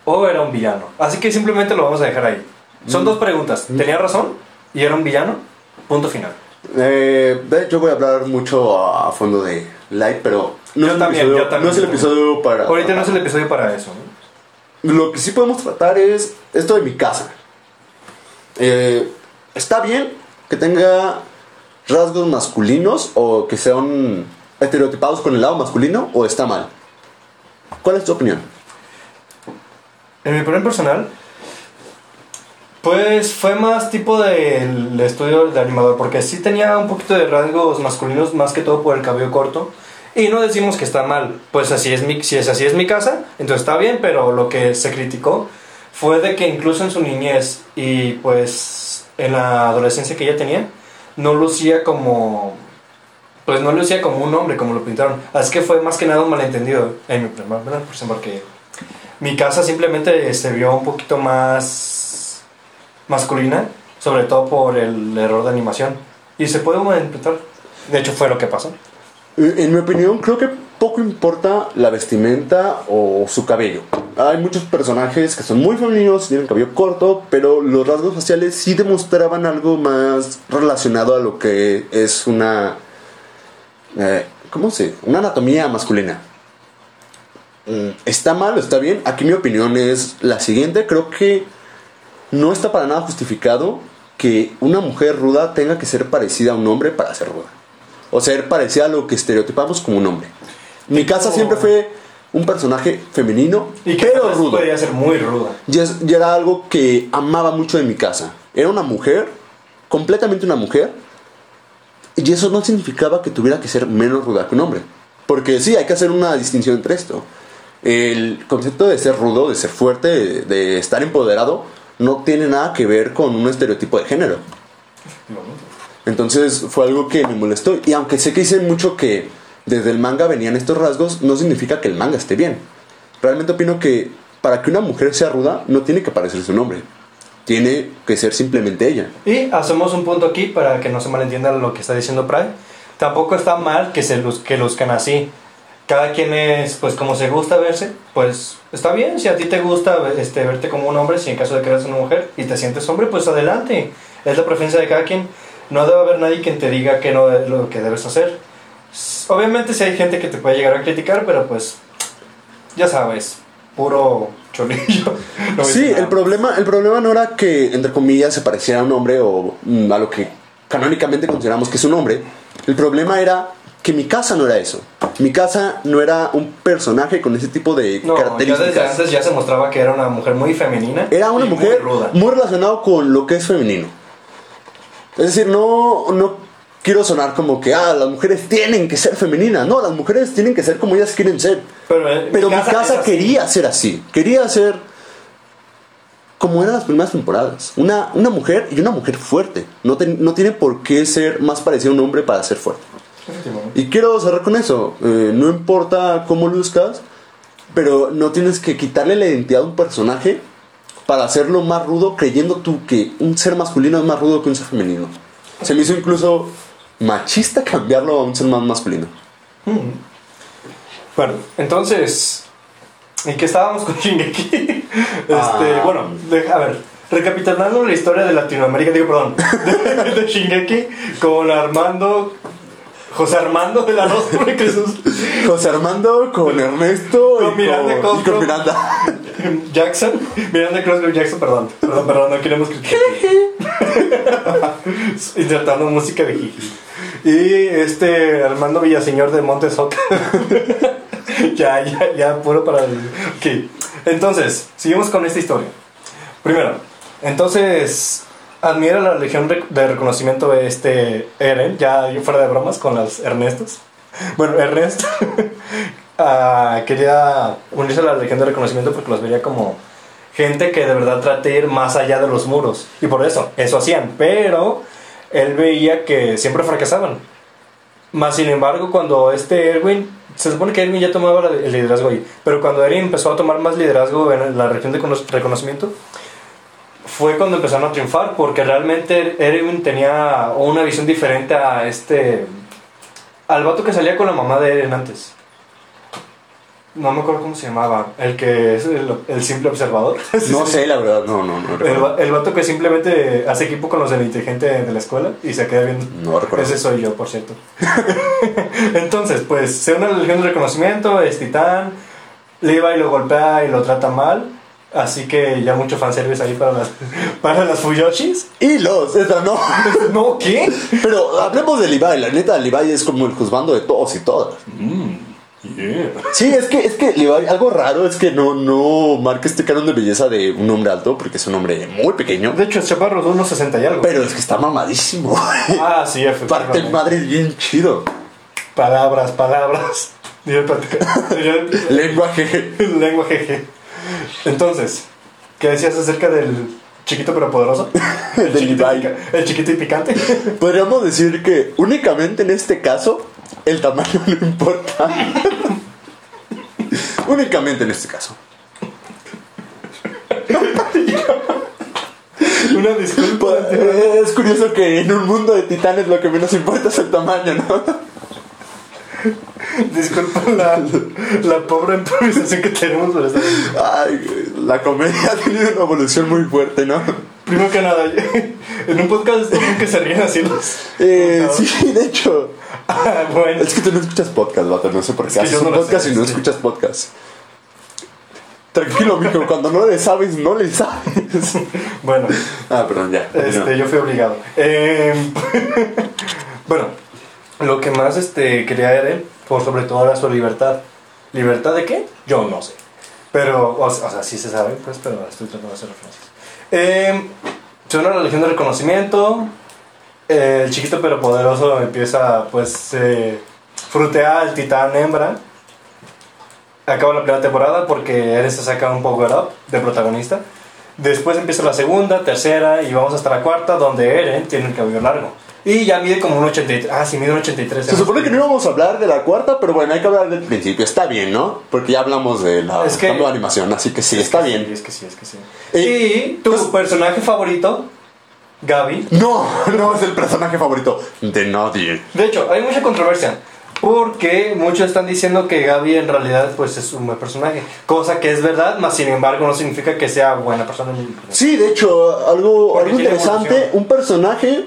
¿O era un villano? Así que simplemente lo vamos a dejar ahí. Mm. Son dos preguntas. ¿Tenía razón? ¿Y era un villano? Punto final. Eh, de hecho voy a hablar mucho a fondo de Light, pero no, Yo es, el también, episodio, yo también, no es el episodio para... Ahorita no es el episodio para eso. ¿no? Lo que sí podemos tratar es esto de mi casa. Eh, ¿Está bien que tenga rasgos masculinos o que sean estereotipados con el lado masculino o está mal? ¿Cuál es tu opinión? En mi opinión personal, pues fue más tipo del estudio de animador, porque sí tenía un poquito de rasgos masculinos, más que todo por el cabello corto. Y no decimos que está mal, pues así es mi, si es así es mi casa, entonces está bien, pero lo que se criticó fue de que incluso en su niñez y pues en la adolescencia que ella tenía, no lucía como, pues no lucía como un hombre, como lo pintaron. Así que fue más que nada un malentendido en mi ¿verdad? Por ejemplo, porque mi casa simplemente se vio un poquito más masculina, sobre todo por el error de animación. Y se puede malinterpretar. De hecho, fue lo que pasó. Eh, En mi opinión, creo que poco importa la vestimenta o su cabello. Hay muchos personajes que son muy femeninos, tienen cabello corto, pero los rasgos faciales sí demostraban algo más relacionado a lo que es una. eh, ¿Cómo se? Una anatomía masculina. Mm, ¿Está mal o está bien? Aquí mi opinión es la siguiente. Creo que no está para nada justificado que una mujer ruda tenga que ser parecida a un hombre para ser ruda. O ser parecida a lo que estereotipamos como un hombre. Mi casa siempre fue un personaje femenino, Y que pero rudo. podría ser muy ruda. Es- ya era algo que amaba mucho de mi casa. Era una mujer, completamente una mujer, y eso no significaba que tuviera que ser menos ruda que un hombre. Porque sí, hay que hacer una distinción entre esto. El concepto de ser rudo, de ser fuerte, de, de estar empoderado, no tiene nada que ver con un estereotipo de género. Entonces fue algo que me molestó. Y aunque sé que dicen mucho que desde el manga venían estos rasgos, no significa que el manga esté bien. Realmente opino que para que una mujer sea ruda, no tiene que parecerse un hombre. Tiene que ser simplemente ella. Y hacemos un punto aquí para que no se malentienda lo que está diciendo Pride. Tampoco está mal que se luzcan así. Cada quien es, pues, como se gusta verse, pues está bien. Si a ti te gusta este, verte como un hombre, si en caso de que eres una mujer y te sientes hombre, pues adelante. Es la preferencia de cada quien. No debe haber nadie quien te diga que no es lo que debes hacer. Obviamente, si hay gente que te puede llegar a criticar, pero pues, ya sabes, puro cholillo. No Sí, el problema, el problema no era que, entre comillas, se pareciera a un hombre o mm, a lo que canónicamente consideramos que es un hombre. El problema era que mi casa no era eso. Mi casa no era un personaje con ese tipo de No, ya desde características. antes ya se mostraba que era una mujer muy femenina. Era una y muy mujer ruda. muy, relacionado con lo que es femenino. Es decir, no, no quiero sonar como que ah, las mujeres tienen que ser femeninas. No, las mujeres tienen que ser como ellas quieren ser. Pero, eh, Pero mi casa, es así. quería ser así. Quería ser como eran las primeras temporadas. Una, una mujer y una mujer fuerte. No, ten- no tiene por qué ser más parecido a un hombre para ser fuerte. Y quiero cerrar con eso. Eh, no importa cómo luzcas, pero no tienes que quitarle la identidad a un personaje para hacerlo más rudo, creyendo tú que un ser masculino es más rudo que un ser femenino. Se me hizo incluso machista cambiarlo a un ser más masculino. Bueno, entonces, ¿en qué estábamos con Shingeki? Este, Ah. bueno, a ver, recapitulando la historia de Latinoamérica, digo, perdón, de, de Shingeki con Armando, José Armando de la Rosa de Jesús, José Armando con Ernesto Con y, Miranda con, y con Miranda. Jackson, Miranda Crossgrove Jackson, perdón, perdón, perdón, no queremos criticar. Insertando música de Jiji. Y este Armando Villaseñor de Montes Oca. ya, ya, ya, puro para el. Ok. Entonces, seguimos con esta historia. Primero, entonces, admira la Legión de Reconocimiento de este Eren, ya fuera de bromas con las Ernestos. Bueno, Ernest ah, quería unirse a la Legión de Reconocimiento porque los vería como gente que de verdad trate de ir más allá de los muros. Y por eso, eso hacían. Pero él veía que siempre fracasaban. Más sin embargo, cuando este Erwin, se supone que Erwin ya tomaba el liderazgo ahí, pero cuando Erwin empezó a tomar más liderazgo en la región de cono- reconocimiento, fue cuando empezaron a triunfar, porque realmente Erwin tenía una visión diferente a este. al vato que salía con la mamá de Eren antes. No me acuerdo cómo se llamaba, el que es el, el simple observador. No sé, la verdad, no, no, no El, recuerdo. va- el vato que simplemente hace equipo con los del inteligente de la escuela y se queda viendo. No recuerdo. Ese soy yo, por cierto. Entonces, pues, se une a la Legión de Reconocimiento, es titán, Levi lo golpea y lo trata mal. Así que ya mucho fanservice ahí para las, para las Fuyoshis. Y los, esta no. No, ¿qué? Pero hablemos de Levi, la neta, Levi es como el juzgando de todos y todas. Yeah. Sí, es que, es que Levi, algo raro es que no, no marca este canon de belleza de un hombre alto, porque es un hombre muy pequeño. De hecho, es chaparro de unos 60 y algo. Pero es que está mamadísimo. ah, sí, Parte el efectivamente. madre es bien chido. Palabras, palabras. El- Lenguaje. Entonces, ¿qué decías acerca del chiquito pero poderoso? El, Del chiquito, pica- el chiquito y picante. Podríamos decir que únicamente en este caso el tamaño no importa. únicamente en este caso. Una disculpa. Pues, eh, es curioso que en un mundo de titanes lo que menos importa es el tamaño, ¿no? Disculpa la, la pobre improvisación que tenemos por esta Ay, la comedia ha tenido una evolución muy fuerte, ¿no? Primero que nada, en un podcast es común que se ríen así los. Eh, sí, de hecho. Ah, bueno. Es que tú no escuchas podcast, vato, no sé por qué que haces yo no un podcast sé, y no sí. escuchas podcast. Tranquilo, mijo, cuando no le sabes, no le sabes. Bueno, Ah, perdón, ya. este, yo fui obligado. Eh, bueno, lo que más este, quería era, por sobre todo, era su libertad. ¿Libertad de qué? Yo no sé. Pero, o, o sea, sí se sabe, pues, pero estoy tratando de hacer referencias. Eh, son una religión de reconocimiento. Eh, el chiquito pero poderoso empieza, pues, eh, frutea al titán hembra. Acaba la primera temporada porque Eren se saca un power up de protagonista. Después empieza la segunda, tercera y vamos hasta la cuarta, donde Eren tiene el cabello largo. Y ya mide como un 83. Ah, sí, mide un 83. Se supone que no íbamos a hablar de la cuarta, pero bueno, hay que hablar del principio. Está bien, ¿no? Porque ya hablamos de la Es que- de animación, así que sí, Es está que bien. Sí, es que sí, es que sí. Eh, y tu pues- personaje favorito, Gaby. No, no es el personaje favorito de nadie. De hecho, hay mucha controversia. Porque muchos están diciendo que Gaby en realidad pues es un buen personaje. Cosa que es verdad, más sin embargo no significa que sea buena persona. Sí, de hecho, algo, algo interesante, un personaje...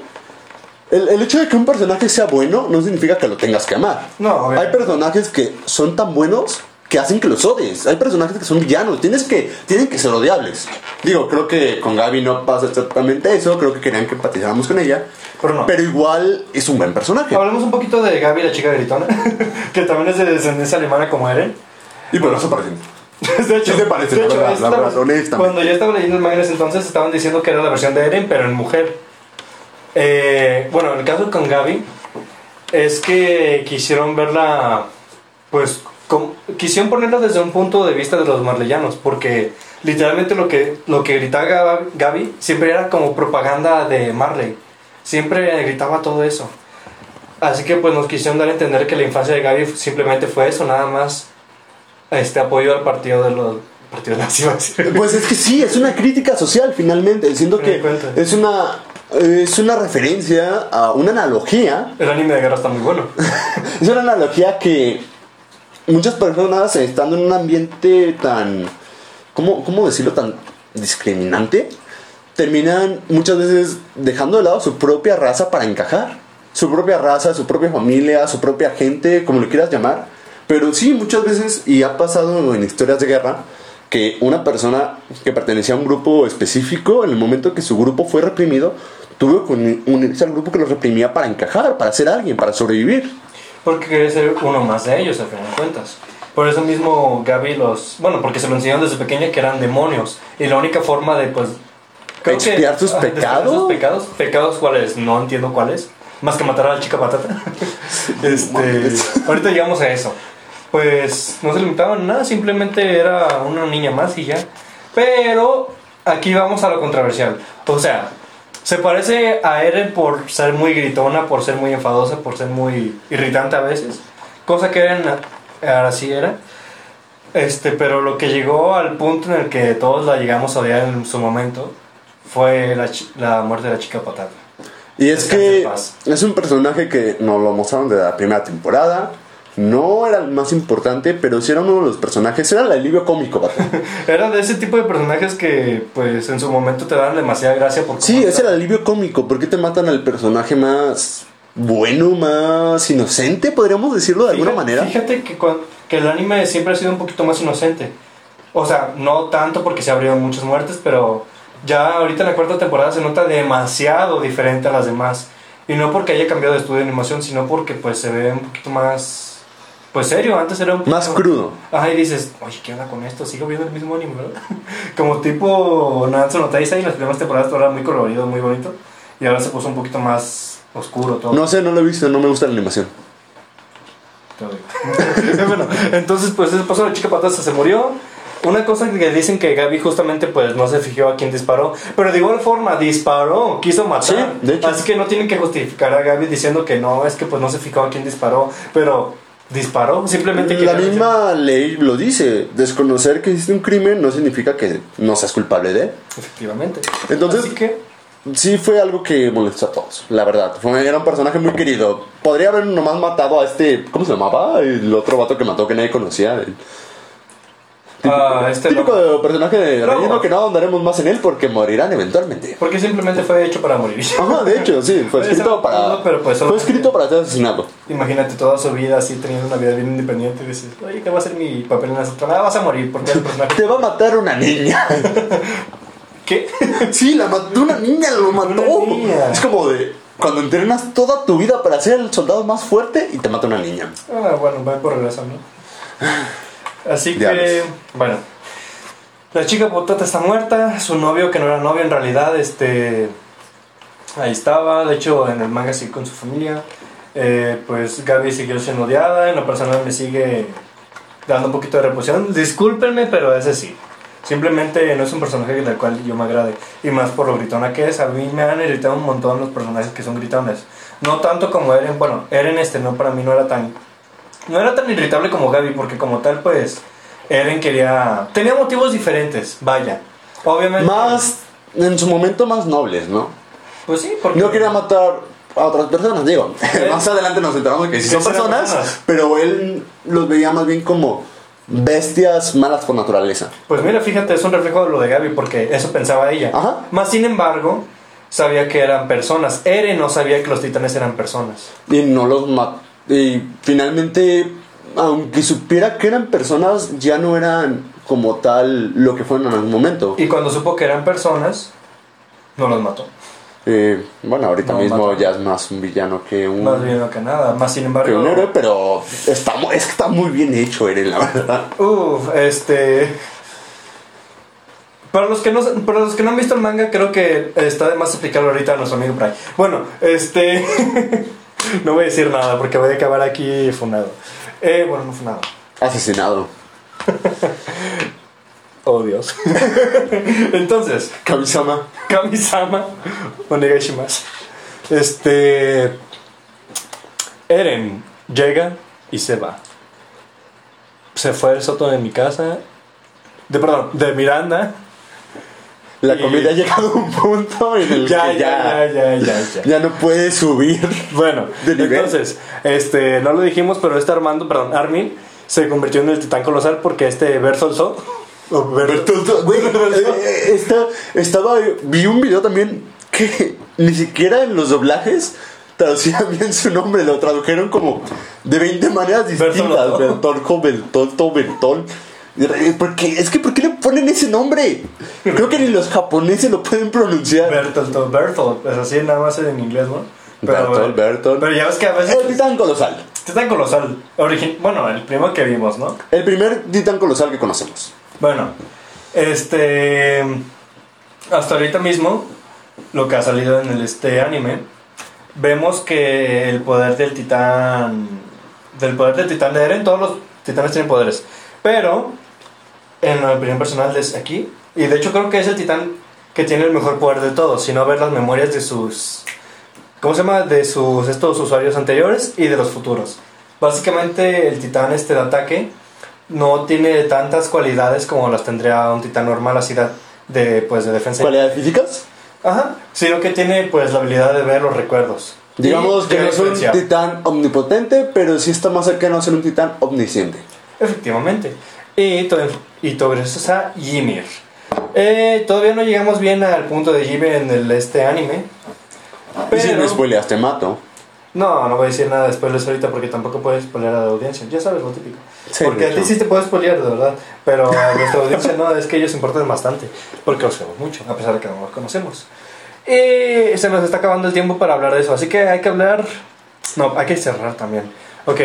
El, el hecho de que un personaje sea bueno no significa que lo tengas que amar. No, Hay personajes que son tan buenos que hacen que los odies. Hay personajes que son villanos, tienes que, tienen que ser odiables. Digo, creo que con Gaby no pasa exactamente eso, creo que querían que empatizáramos con ella. Pero no. Pero igual es un buen personaje. Hablemos un poquito de Gaby, la chica gritona, que también es de descendencia alemana como Eren. Y por eso parecen. De hecho, Sí te parece, de la hecho, verdad, la verdad, honestamente. cuando yo estaba leyendo el manga entonces estaban diciendo que era la versión de Eren, pero en mujer. Eh, bueno, el caso con Gaby es que quisieron verla, pues, com- quisieron ponerla desde un punto de vista de los marleyanos, porque literalmente lo que, lo que gritaba Gab- Gaby siempre era como propaganda de Marley. Siempre gritaba todo eso. Así que pues nos quisieron dar a entender que la infancia de Gaby simplemente fue eso, nada más este apoyo al partido de los partido nazi. Pues es que sí, es una crítica social finalmente. Siento que es una, es una referencia a una analogía. El anime de guerra está muy bueno. Es una analogía que muchas personas estando en un ambiente tan, ¿cómo, cómo decirlo? Tan discriminante, terminan muchas veces dejando de lado su propia raza para encajar. Su propia raza, su propia familia, su propia gente, como lo quieras llamar. Pero sí, muchas veces, y ha pasado en historias de guerra, que una persona que pertenecía a un grupo específico, en el momento que su grupo fue reprimido, tuvo que uni- unirse al grupo que lo reprimía para encajar, para ser alguien, para sobrevivir. Porque quería ser uno más de ellos, al final de cuentas. Por eso mismo Gaby los... Bueno, porque se lo enseñaron desde pequeña que eran demonios. Y la única forma de, pues... que- ¿Expiar sus ah, expiar pecados? sus pecados. ¿Pecados cuáles? No entiendo cuáles. Más que matar a la chica patata. este, ahorita llegamos a eso. Pues no se limitaban a nada, simplemente era una niña más y ya. Pero aquí vamos a lo controversial. O sea, se parece a Eren por ser muy gritona, por ser muy enfadosa, por ser muy irritante a veces. Cosa que Eren ahora sí era. Este, pero lo que llegó al punto en el que todos la llegamos a odiar en su momento fue la, muerte de la chica patata. Y es que es un personaje que nos lo mostraron de la primera temporada. No era el más importante, pero sí era uno de los personajes. Era el alivio cómico, vato. Era de ese tipo de personajes que, pues, en su momento te dan demasiada gracia por Sí, es el alivio cómico. ¿Por qué te matan al personaje más bueno, más inocente, podríamos decirlo de alguna manera? Fíjate que, que el anime siempre ha sido un poquito más inocente. O sea, no tanto porque se abrieron muchas muertes, pero ya ahorita en la cuarta temporada se nota demasiado diferente a las demás. Y no porque haya cambiado de estudio de animación, sino porque pues se ve un poquito más... Pues serio, antes era un poquito- Más crudo. Ajá, y dices, oye, ¿qué onda con esto? Sigo viendo el mismo anime, ¿verdad? Como tipo Nanatsu no Taizai, en las primeras temporadas todo era muy colorido, muy bonito. Y ahora se puso un poquito más oscuro todo. No sé, no lo he visto, no me gusta la animación. Bueno, entonces pues eso pasó, la chica patata se murió. Una cosa que dicen que Gaby justamente pues no se fijó a quién disparó, pero de igual forma disparó, quiso matar. Sí, de hecho. Así que no tienen que justificar a Gaby diciendo que no, es que pues no se fijó a quién disparó, pero disparó. Simplemente que La misma ley lo dice. Desconocer que existe un crimen no significa que no seas culpable de. Efectivamente. Entonces- Así que, Sí fue algo que molestó a todos, la verdad. Fue, era un personaje muy querido. Podría haber nomás matado a este... ¿Cómo se llamaba? El otro vato que mató que nadie conocía. El ah, este típico loco. personaje de relleno que no ahondaremos más en él porque morirán eventualmente. Porque simplemente fue hecho para morir. Ajá, de hecho, sí. Fue escrito para... pero pues fue escrito para ser asesinado. Imagínate toda su vida así, teniendo una vida bien independiente. Y dices, oye, ¿qué va a ser mi papel en esta trama? Ah, vas a morir porque el personaje. Te va a matar una niña. ¿Qué? Sí, la mató una niña, lo mató. Niña. Es como de cuando entrenas toda tu vida para ser el soldado más fuerte y te mata una niña. Ah, bueno, va por regreso, ¿no? Así que, bueno. La chica potata está muerta, su novio, que no era novio en realidad, este. Ahí estaba, de hecho en el manga sigue con su familia. Eh, pues Gaby siguió siendo odiada, en lo personal me sigue dando un poquito de repulsión. Discúlpenme, pero ese sí. Simplemente no es un personaje del cual yo me agrade. Y más por lo gritona que es. A mí me han irritado un montón los personajes que son gritones. No tanto como Eren. Bueno, Eren este no, para mí no era tan... No era tan irritable como Gaby, porque como tal, pues... Eren quería... Tenía motivos diferentes, vaya. Obviamente... Más, en su momento, más nobles, ¿no? Pues sí, porque... No quería matar a otras personas, digo. más adelante nos enteramos que sí son personas, personas. pero él los veía más bien como bestias malas por naturaleza. Pues mira, fíjate, es un reflejo de lo de Gaby, porque eso pensaba ella. Ajá. Más sin embargo, sabía que eran personas. Eren no sabía que los titanes eran personas. Y no los mató. Y finalmente, aunque supiera que eran personas, ya no eran como tal lo que fueron en algún momento. Y cuando supo que eran personas, no los mató. Eh, bueno, ahorita No, mismo mató. ya es más un villano que un, Más bien que nada. Más sin embargo. que un héroe, pero está, mu- es que está muy bien hecho, Eren, la verdad. Uf, este. Para los, que no, para los que no han visto el manga, creo que está de más explicarlo ahorita a nuestro amigo Bray. Bueno, este. no voy a decir nada porque voy a acabar aquí funado. Eh, bueno, no funado. Asesinado. Oh, Dios. Entonces, Kamisama. Kami-sama Onegaishimasu. Este. Eren llega y se va. Se fue al soto de mi casa. De, perdón, de Miranda. La comida ha llegado a un punto en el Ya, que ya, ya, ya, ya, ya, ya. ya no puede subir. Bueno, entonces, este, no lo dijimos, pero este Armando, perdón, Armin, se convirtió en el titán colosal porque este Bertolso. o Ber- Entonces, güey, eh, esta- estaba, vi un video también que ni siquiera en los doblajes traducían bien su nombre, lo tradujeron como de 20 maneras distintas. Bertolco, Bertolto, Bertol. Porque, es que, ¿por qué le ponen ese nombre? Creo que ni los japoneses lo pueden pronunciar. Bertolto, Bertolt, es así nada más en inglés, ¿no? Bertolt, Bertolt. Pero ya ves que a veces El titán colosal. titán colosal, origi- bueno, el primero que vimos, ¿no? El primer titán colosal que conocemos. Bueno, este. Hasta ahorita mismo, lo que ha salido en el, este anime, vemos que el poder del titán. Del poder del titán de Eren, todos los titanes tienen poderes. Pero, en la opinión personal es aquí, y de hecho creo que es el titán que tiene el mejor poder de todos, si no ver las memorias de sus. ¿Cómo se llama? De sus estos usuarios anteriores y de los futuros. Básicamente, el titán este de ataque no tiene tantas cualidades como las tendría un titán normal, así de, pues, de defensa. ¿Cualidades físicas? Ajá, sino que tiene pues la habilidad de ver los recuerdos. Digamos que no es un titán omnipotente, pero sí está más cercano a ser un titán omnisciente. Efectivamente. Y todo, y todo gracias a Ymir. Eh, todavía no llegamos bien al punto de Ymir en el, este anime. Y si me Pero... spoileas, te mato. No, no voy a decir nada de eso ahorita porque tampoco puedes spoilear a la audiencia. Ya sabes lo típico. Sí, porque a ti sí te puedes spoilear, de verdad. Pero a nuestra audiencia no, es que ellos importan bastante. Porque los vemos mucho, a pesar de que no los conocemos. Y se nos está acabando el tiempo para hablar de eso. Así que hay que hablar. No, hay que cerrar también. Ok.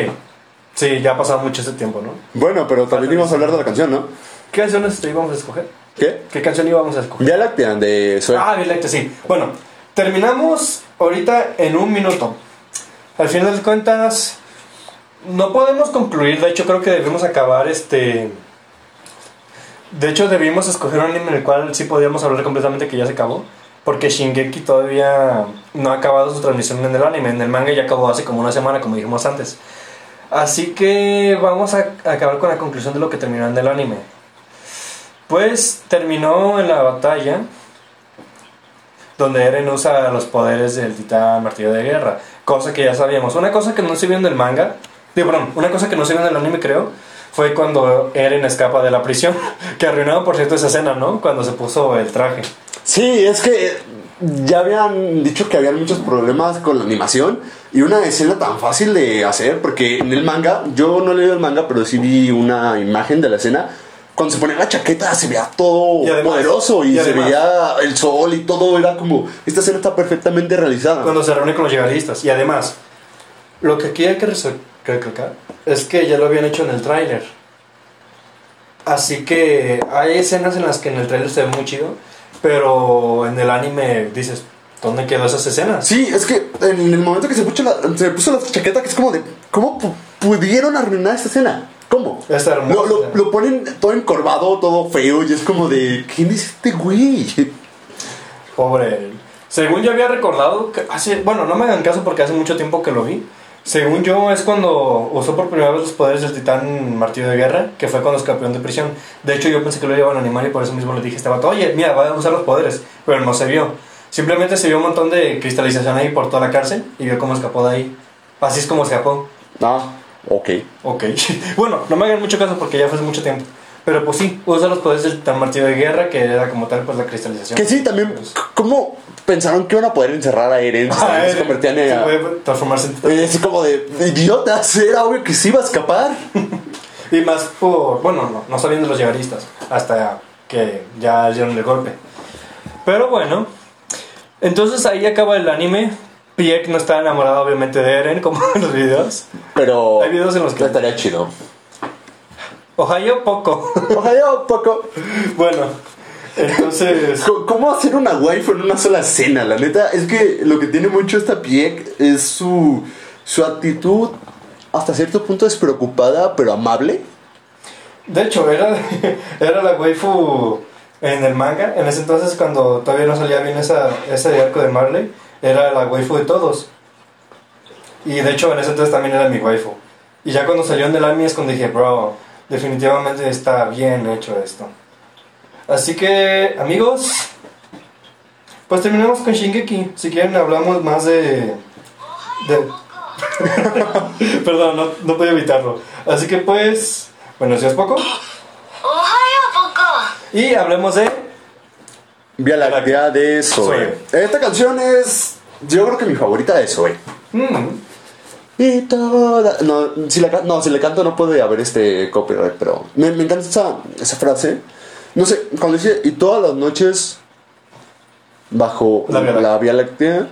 Sí, ya ha pasado mucho ese tiempo, ¿no? Bueno, pero también íbamos a hablar de la canción, ¿no? ¿Qué canciones íbamos a escoger? ¿Qué? ¿Qué canción íbamos a escoger? Vía Láctea de Zoe. Ah, Violet, sí. Bueno, terminamos ahorita en un minuto. Al final de cuentas, no podemos concluir. De hecho, creo que debemos acabar este. De hecho, debimos escoger un anime en el cual sí podíamos hablar completamente que ya se acabó. Porque Shingeki todavía no ha acabado su transmisión en el anime. En el manga ya acabó hace como una semana, como dijimos antes. Así que vamos a acabar con la conclusión de lo que terminó en el anime. Pues terminó en la batalla donde Eren usa los poderes del titán martillo de guerra, cosa que ya sabíamos. Una cosa que no se vio en el manga, digo, perdón, una cosa que no se vio en el anime creo, fue cuando Eren escapa de la prisión, que arruinado por cierto esa escena, ¿no? Cuando se puso el traje. Sí, es que ya habían dicho que habían muchos problemas con la animación y una escena tan fácil de hacer, porque en el manga, yo no leído el manga, pero sí vi una imagen de la escena. Cuando se ponía la chaqueta se veía todo Y además- poderoso y, y se veía el sol y todo era como, esta escena está perfectamente realizada. Cuando se reúne con los llegaristas. Y además, lo que aquí hay que recalcar es que ya lo habían hecho en el tráiler. Así que hay escenas en las que en el tráiler se ve muy chido, pero en el anime dices, ¿dónde quedó esas escenas? Sí, es que en el momento que se puso la, se puso la chaqueta, que es como de, ¿cómo pu- pudieron arruinar esta escena? ¿Cómo? Está hermoso. Lo, lo, lo ponen todo encorvado, todo feo, y es como de, ¿quién es este güey? Pobre. Según yo había recordado, que hace, bueno, no me hagan caso porque hace mucho tiempo que lo vi. Según yo es cuando usó por primera vez los poderes del titán martillo de guerra, que fue cuando escapó de prisión. De hecho yo pensé que lo iban a animar y por eso mismo le dije a este vato, oye, mira, va a usar los poderes, pero no se vio. Simplemente se vio un montón de cristalización ahí por toda la cárcel y vio cómo escapó de ahí. Así es como escapó. Ah, ok. Ok. bueno, no me hagan mucho caso porque ya fue hace mucho tiempo. Pero pues sí, usa los poderes del titán martillo de guerra, que era como tal pues la cristalización. Que sí, también, Pues- ¿cómo pensaron que iban a poder encerrar a Eren? Ah, se Eren, convertían se en... puede transformarse en. Eh, Así como de, idiotas, era obvio que sí iba a escapar. Y más por, bueno, no, no sabiendo los llegaristas, hasta que ya dieron el golpe. Pero bueno, entonces ahí acaba el anime. Pieck no está enamorado obviamente de Eren, como en los videos. Pero... Hay videos en los que- Estaría chido. Ohio poco. Un poco... bueno, entonces... ¿Cómo hacer una waifu en una sola escena? La neta, es que lo que tiene mucho esta Pieck es su, su actitud hasta cierto punto despreocupada, pero amable. De hecho, era, era la waifu en el manga. En ese entonces, cuando todavía no salía bien esa, ese arco de Marley, era la waifu de todos. Y de hecho, en ese entonces también era mi waifu. Y ya cuando salió en el anime es cuando dije, bro, definitivamente está bien hecho esto. Así que, amigos, pues terminamos con Shingeki. Si quieren, hablamos más de. de... Perdón, no, no podía evitarlo. Así que, pues, buenos días, Poco. Y hablemos de. Vía Láctea de Zoe. Esta canción es, yo creo que mi favorita de Zoe. Mm. Y toda... No, si la, no, si le canto no puede haber este copyright, pero me, me encanta esa, esa frase. No sé, cuando dice, y todas las noches bajo La Vía Láctea. la Vía Láctea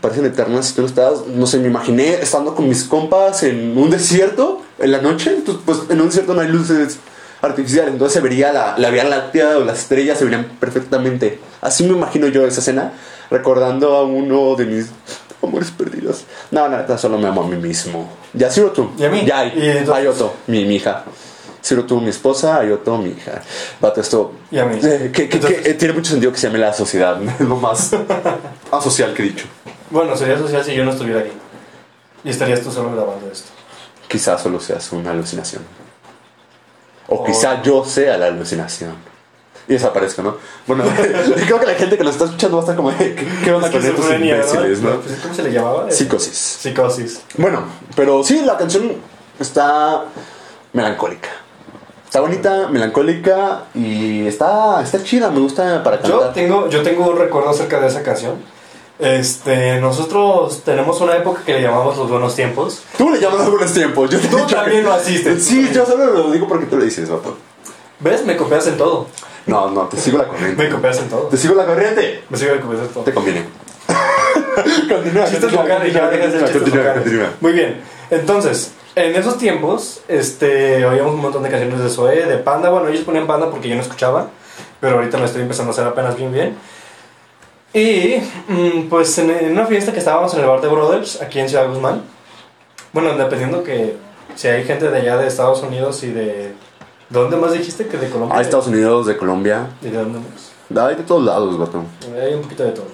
parecen eternas si tú no estás. No sé, me imaginé estando con mis compas en un desierto en la noche. Pues en un desierto no hay luces artificiales, entonces se vería la, la Vía Láctea o las estrellas se verían perfectamente. Así me imagino yo esa escena, recordando a uno de mis amores perdidos. No, la neta, solo me amo a mí mismo. Ya, tú. ¿Y a mí? Ya, Y entonces- Ayoto, mi, mi hija. tú, mi esposa, Ayoto, mi hija. Vato, esto. Y a mí. eh, que, que- Entonces- que, tiene mucho sentido que se llame la sociedad. Es lo más asocial que he dicho. Bueno, sería social si yo no estuviera aquí. Y estarías tú solo grabando esto. Quizás solo seas una alucinación. O O- quizá yo sea la alucinación. Y desaparezco, ¿no? Bueno, creo que la gente que nos está escuchando va a estar como, ¿qué, qué onda con estos imbéciles, no? Pues, ¿Cómo se le llamaba? Psicosis. Psicosis. Bueno, pero sí, la canción está melancólica. Está bonita, melancólica y está, está chida, me gusta para Yo cantar. tengo, yo tengo un recuerdo acerca de esa canción. Este, nosotros tenemos una época que le llamamos los buenos tiempos. Tú le llamas buenos tiempos. Yo te Tú también que- lo hiciste. Sí, yo solo lo digo porque tú lo dices, vato. ¿Ves? Me copias en todo. No, no, te sigo la corriente. Me copias en todo. Te sigo la corriente. Me sigo copias en todo. Te conviene. continúa, Chistes continúa, locales, ya continúa, dejas de continúa. Muy bien. Entonces, en esos tiempos, este, oíamos un montón de canciones de Zoe, de Panda. Bueno, ellos ponían Panda porque yo no escuchaba, pero ahorita lo estoy empezando a hacer apenas bien bien. Y, mm, pues, en, en una fiesta que estábamos en el bar de Brothers, aquí en Ciudad Guzmán. Bueno, dependiendo que si hay gente de allá de Estados Unidos y de... ¿De dónde más dijiste? Que de Colombia. Ah, Estados Unidos, de Colombia. ¿Y de dónde más? Hay de todos lados, vato. Hay un poquito de todo.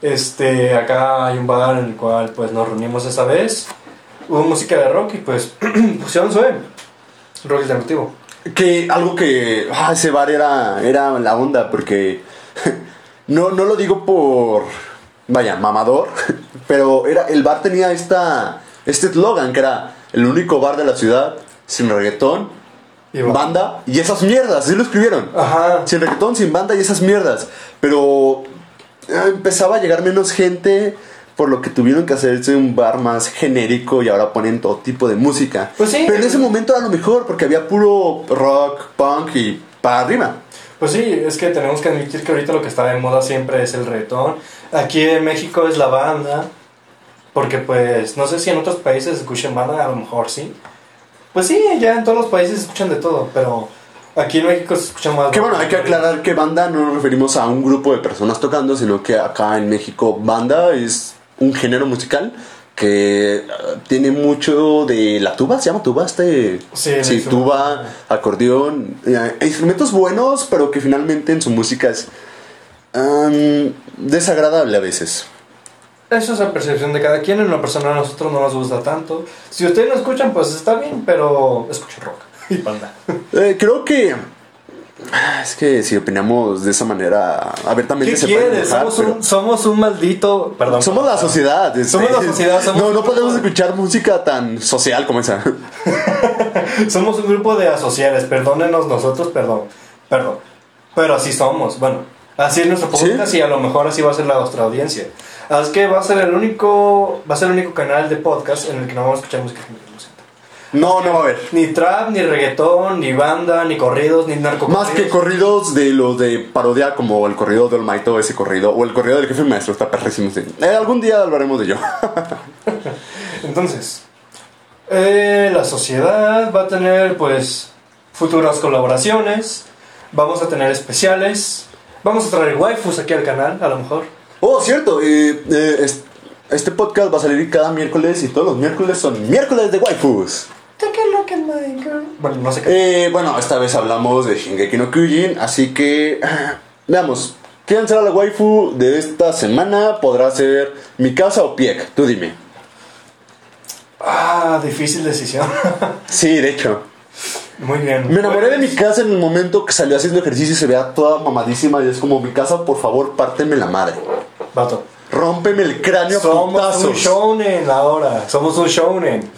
Este, acá hay un bar en el cual pues nos reunimos esa vez hubo música de rock y pues pusieron Zoe. Rock alternativo. Que algo que. Ah, ese bar era, era la onda, porque. no, no lo digo por. Vaya, mamador. Pero era, el bar tenía esta. Este eslogan que era el único bar de la ciudad sin reggaetón, Y banda y esas mierdas. Así lo escribieron. Ajá. Sin reggaetón, sin banda y esas mierdas. Pero eh, empezaba a llegar menos gente, por lo que tuvieron que hacerse un bar más genérico y ahora ponen todo tipo de música. Pues sí. Pero en ese momento era lo mejor, porque había puro rock, punk y para arriba. Pues sí, es que tenemos que admitir que ahorita lo que está de moda siempre es el reggaetón. Aquí en México es la banda. Porque pues, no sé si en otros países escuchan banda, a lo mejor sí. Pues sí, ya en todos los países escuchan de todo, pero aquí en México se escucha más. Que bueno, hay que aclarar que banda no nos referimos a un grupo de personas tocando, sino que acá en México banda es un género musical que eh, tiene mucho de la tuba, se llama tuba este Sí, tuba, acordeón, eh, instrumentos buenos, pero que finalmente en su música es um, desagradable a veces. Eso es la percepción de cada quien. En lo personal a nosotros no nos gusta tanto. Si ustedes no escuchan, pues está bien, pero escuchen rock y banda. Eh, creo que ah, es que si opinamos de esa manera abiertamente ¿Qué se puede enojar, Somos, pero- un, somos un maldito... Perdón. Somos la sociedad. Somos la sociedad, somos- no, no podemos escuchar música tan social como esa. Somos un grupo de asociados, perdónenos nosotros, perdón, perdón. Pero así somos, bueno, así es nuestro ¿Sí? podcast y a lo mejor así va a ser la nuestra audiencia. Así que va a ser el único, va a ser el único canal de podcast en el que no vamos a escuchar música. No, no va a haber. Ni trap, ni reggaetón, ni banda, ni corridos, ni narco. Más que corridos de los de parodia, como el corrido de Olmaito, ese corrido, o el corrido del jefe maestro, está perrísimo. sí. Eh, algún día hablaremos de ello. Entonces, eh, la sociedad va a tener pues futuras colaboraciones, vamos a tener especiales, vamos a traer waifus aquí al canal, a lo mejor. Oh, cierto. eh, eh, es- este podcast va a salir cada miércoles y todos los miércoles son miércoles de waifus. Take a look at my girl. Bueno, no sé qué. Eh, bueno, esta vez hablamos de Shingeki no Kyojin, así que ah, veamos. ¿Quién será la waifu de esta semana? ¿Podrá ser Mikasa o Piek? Tú dime. Ah, difícil decisión. Sí, de hecho. Muy bien. Me enamoré de Pues, mi casa en el momento que salió haciendo ejercicio y se vea toda mamadísima y es como, mi casa, por favor, párteme la madre. Vato. Rómpeme el cráneo Somos un putazos. shounen ahora. Somos un shounen.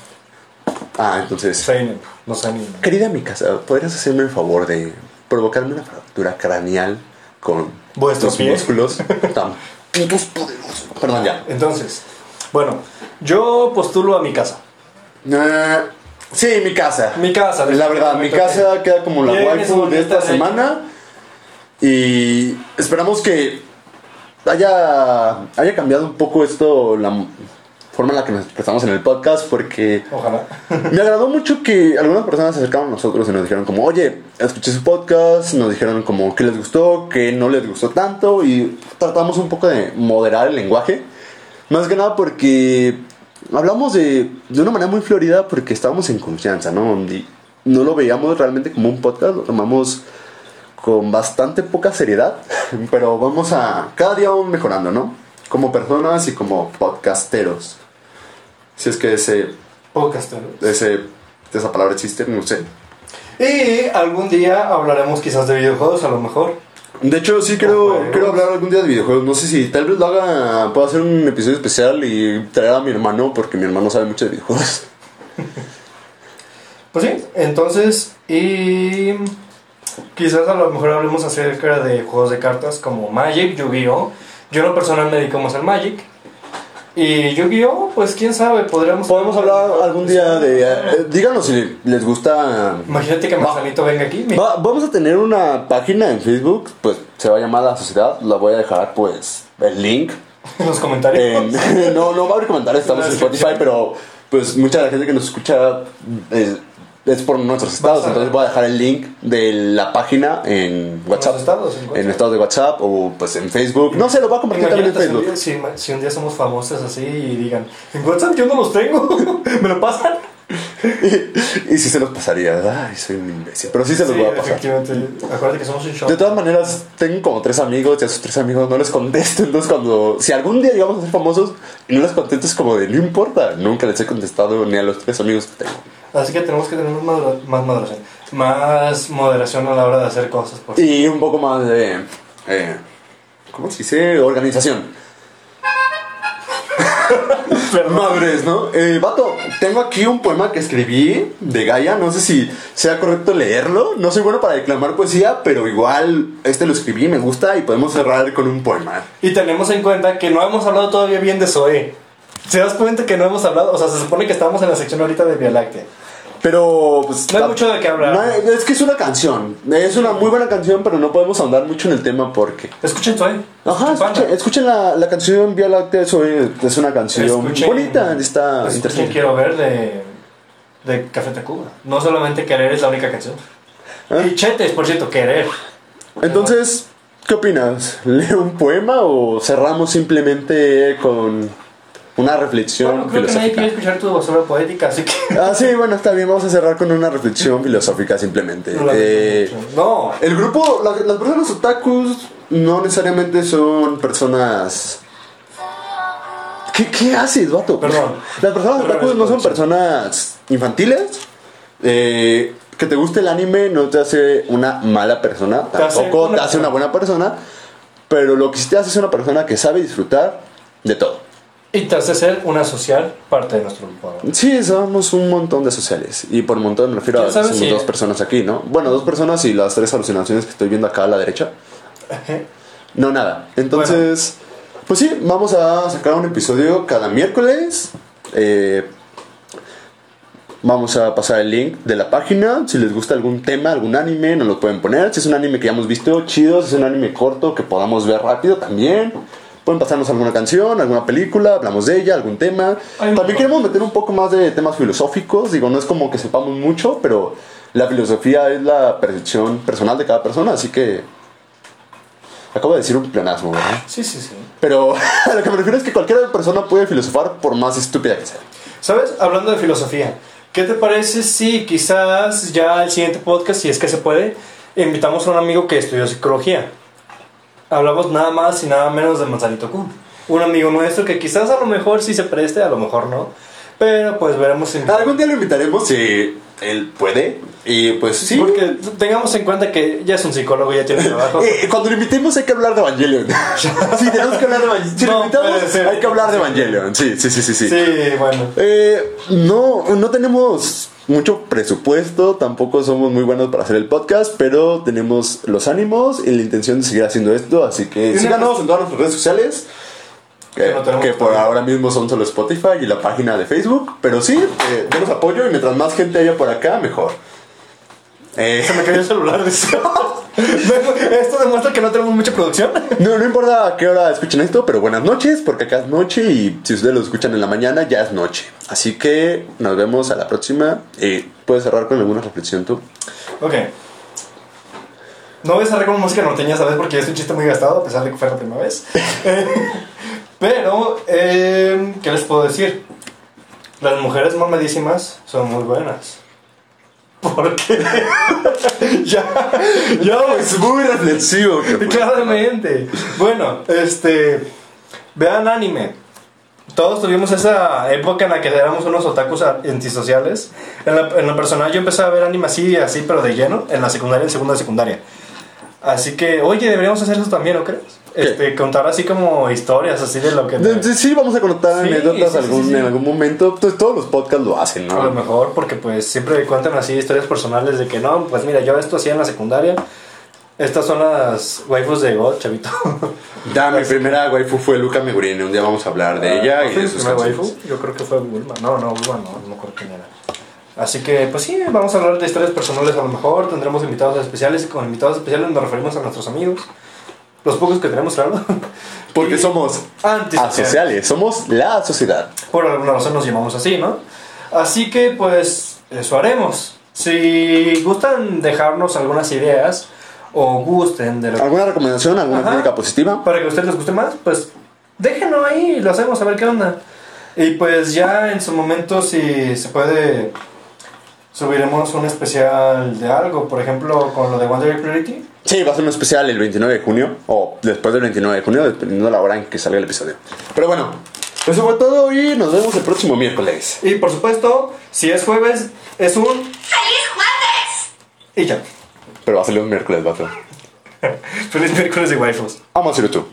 Ah, entonces, Seinen. No ni. querida mi casa, ¿podrías hacerme el favor de provocarme una fractura craneal con ¿Vuestro tus pie? músculos tan putos poderosos? Perdón, ya. Entonces, bueno, yo postulo a mi casa. Eh, sí, mi casa. Mi casa. La verdad, mi casa queda como la waifu de esta bonita semana. Y esperamos que haya, haya cambiado un poco esto, la forma en la que nos expresamos en el podcast, porque Ojalá. me agradó mucho que algunas personas se acercaron a nosotros y nos dijeron como, oye, escuché su podcast, nos dijeron como que les gustó, que no les gustó tanto y tratamos un poco de moderar el lenguaje. Más que nada porque hablamos de, de una manera muy florida porque estábamos en confianza, ¿no? Y no lo veíamos realmente como un podcast, lo tomamos con bastante poca seriedad, pero vamos a, cada día vamos mejorando, ¿no? Como personas y como podcasteros. Si es que ese, Podcastero. ese, esa palabra existe, no sé. Y algún día hablaremos quizás de videojuegos, a lo mejor. De hecho, sí quiero, quiero hablar algún día de videojuegos. No sé si tal vez lo haga, puedo hacer un episodio especial y traer a mi hermano, porque mi hermano sabe mucho de videojuegos. Pues sí, entonces, y quizás a lo mejor hablemos acerca de juegos de cartas como Magic, Yu-Gi-Oh! Yo en lo personal me dedico más al Magic. Y Yu-Gi-Oh! Pues quién sabe, podríamos... Podemos hablar algún día de... eh, díganos si les gusta... Imagínate que Va. Manzanito venga aquí. Va- vamos a tener una página en Facebook, pues se va a llamar La Sociedad. La voy a dejar, pues, el link. En los comentarios. En- no, no va a haber comentarios, estamos en Spotify, pero pues mucha de la gente que nos escucha es, es por nuestros estados. Vas Entonces voy a dejar el link de la página en WhatsApp. estados, en WhatsApp. En estados de WhatsApp o pues en Facebook. No sé, lo voy a compartir también en si un, Facebook. día, si, si un día somos famosos así y digan, en WhatsApp yo no los tengo, me lo pasan. y, y sí se los pasaría. Ay, soy un imbécil. Pero sí se los Sí, voy a pasar. efectivamente. Acuérdate que somos un show. De todas maneras, tengo como tres amigos y a esos tres amigos no les contesto. Entonces, cuando, si algún día llegamos a ser famosos y no les contesto, es como de no importa. Nunca les he contestado ni a los tres amigos que tengo. Así que tenemos que tener más, modera- más moderación. Más moderación a la hora de hacer cosas. Pues. Y un poco más de. eh, ¿Cómo se dice? Organización. Madres, ¿no? Eh, vato, tengo aquí un poema que escribí de Gaia. No sé si sea correcto leerlo. No soy bueno para declamar poesía, pero igual este lo escribí, me gusta y podemos cerrar con un poema. Y tenemos en cuenta que no hemos hablado todavía bien de Zoe. ¿Se das cuenta que no hemos hablado? O sea, se supone que estamos en la sección ahorita de Vía Láctea. Pero, pues. No hay mucho de qué hablar. no es que es una canción. Es una muy buena canción, pero no podemos ahondar mucho en el tema porque. Escuchen Zoe. Ajá, Escuchen escuchen, la, la canción Vía Láctea. eso es es una canción Escuchen- bonita. Está Escuchen interesante. Quiero ver de, de Café Tacuba. No solamente Querer es la única canción. Y Chetes, por cierto, Querer. Entonces, ¿qué opinas? ¿Leo un poema o cerramos simplemente con una reflexión Bueno, creo que nadie filosófica? quiere escuchar tu basura poética, así que... Ah, sí, bueno, está bien, vamos a cerrar con una reflexión filosófica simplemente. No, Eh, no. el grupo, la- las personas otakus no necesariamente son personas... ¿Qué, qué haces, vato? Perdón. Las personas Perdón, otakus no son personas infantiles. Eh, que te guste el anime no te hace una mala persona, Te hace tampoco una te hace una buena persona. Pero lo que sí te hace es una persona que sabe disfrutar de todo. Y te hace ser una social parte de nuestro grupo. Sí, somos un montón de sociales. Y por montón me refiero a ¿Quién sabe somos si- dos personas aquí, ¿no? Bueno, dos personas y las tres alucinaciones que estoy viendo acá a la derecha. No, nada. Entonces, pues sí, vamos a sacar un episodio cada miércoles. Eh, vamos a pasar el link de la página. Si les gusta algún tema, algún anime, nos lo pueden poner. Si es un anime que ya hemos visto, chido. Si es un anime corto que podamos ver rápido, también. Pueden pasarnos alguna canción, alguna película, hablamos de ella, algún tema. Un También queremos meter un poco más de temas filosóficos. Digo, no es como que sepamos mucho, pero la filosofía es la percepción personal de cada persona. Así que acabo de decir un pleonasmo, ¿verdad? Sí, sí, sí. Pero a lo que me refiero es que cualquier persona puede filosofar por más estúpida que sea. ¿Sabes? Hablando de filosofía, ¿qué te parece si quizás ya el siguiente podcast, si es que se puede, invitamos a un amigo que estudió psicología? Hablamos nada más y nada menos de Manzanito Kun. Un amigo nuestro que quizás a lo mejor sí se preste, a lo mejor no. Pero pues veremos si... Algún día lo invitaremos si él puede. Y pues sí. Porque tengamos en cuenta que ya es un psicólogo, ya tiene trabajo. Eh, cuando lo invitemos hay que hablar de Evangelion. sí, tenemos que hablar de Evangelion. Si lo No, invitamos puede ser. hay que hablar de Evangelion. Sí, sí, sí, sí. sí. Sí, bueno. Eh, no, no tenemos mucho presupuesto, tampoco somos muy buenos para hacer el podcast, pero tenemos los ánimos y la intención de seguir haciendo esto, así que síganos en todas nuestras redes sociales. Que, no por ahora mismo son solo Spotify y la página de Facebook, pero sí, eh, denos apoyo y mientras más gente haya por acá, mejor. Eh, Se me cayó el celular. Esto demuestra que no tenemos mucha producción. no, no importa a qué hora escuchen esto, pero buenas noches, porque acá es noche y si ustedes lo escuchan en la mañana, ya es noche. Así que nos vemos a la próxima. Eh, ¿Puedes cerrar con alguna reflexión tú? Ok. No voy a cerrar con música norteña, ¿sabes? Porque es un chiste muy gastado, a pesar de que fue la primera vez. Eh, Pero, eh, ¿qué les puedo decir? Las mujeres mamadísimas son muy buenas. ¿Por qué? ya, ya, es muy reflexivo. Claramente. Bueno, este. Vean anime. Todos tuvimos esa época en la que éramos unos otakus antisociales. En la, en personal yo empecé a ver anime así, así, pero de lleno, en la secundaria, en segunda de secundaria. Así que, oye, deberíamos hacer eso también, ¿no crees? Este, contar así como historias, así de lo que... De- Sí, vamos a contar Sí, anécdotas sí, algún- sí. en algún momento. Pues todos los podcasts lo hacen, A lo ¿no? mejor, porque pues siempre cuentan así historias personales de que no, pues mira, yo esto hacía en la secundaria. Estas son las waifus de God, chavito. Ya, mi primera waifu fue Luca Megurini. Un día vamos a hablar de ella ¿No y de sus canciones. waifu? Yo creo que fue Bulma. No, no, Bulma no, no acuerdo quién era. Así que, pues sí, vamos a hablar de historias personales a lo mejor. Tendremos invitados especiales y con invitados especiales nos referimos a nuestros amigos. Los pocos que tenemos, claro. Porque Y- somos Antisociales. asociales, somos la sociedad. Por alguna razón nos llamamos así, ¿no? Así que, pues, eso haremos. Si gustan dejarnos algunas ideas o gusten de lo ¿Alguna recomendación? ¿Alguna Ajá. crítica positiva? para que a ustedes les guste más, pues déjenlo ahí lo hacemos a ver qué onda. Y pues ya en su momento, si se puede subiremos un especial de algo, por ejemplo, con lo de Wonder Clarity. Sí, va a ser un especial el 29 de junio o después del 29 de junio, dependiendo de la hora en que salga el episodio. Pero bueno, eso fue todo y nos vemos el próximo miércoles. Y por supuesto, si es jueves, es un. ¡Feliz jueves! Y ya. Pero va a salir un miércoles, vato. Feliz miércoles de waifus. Vamos a hacerlo tú.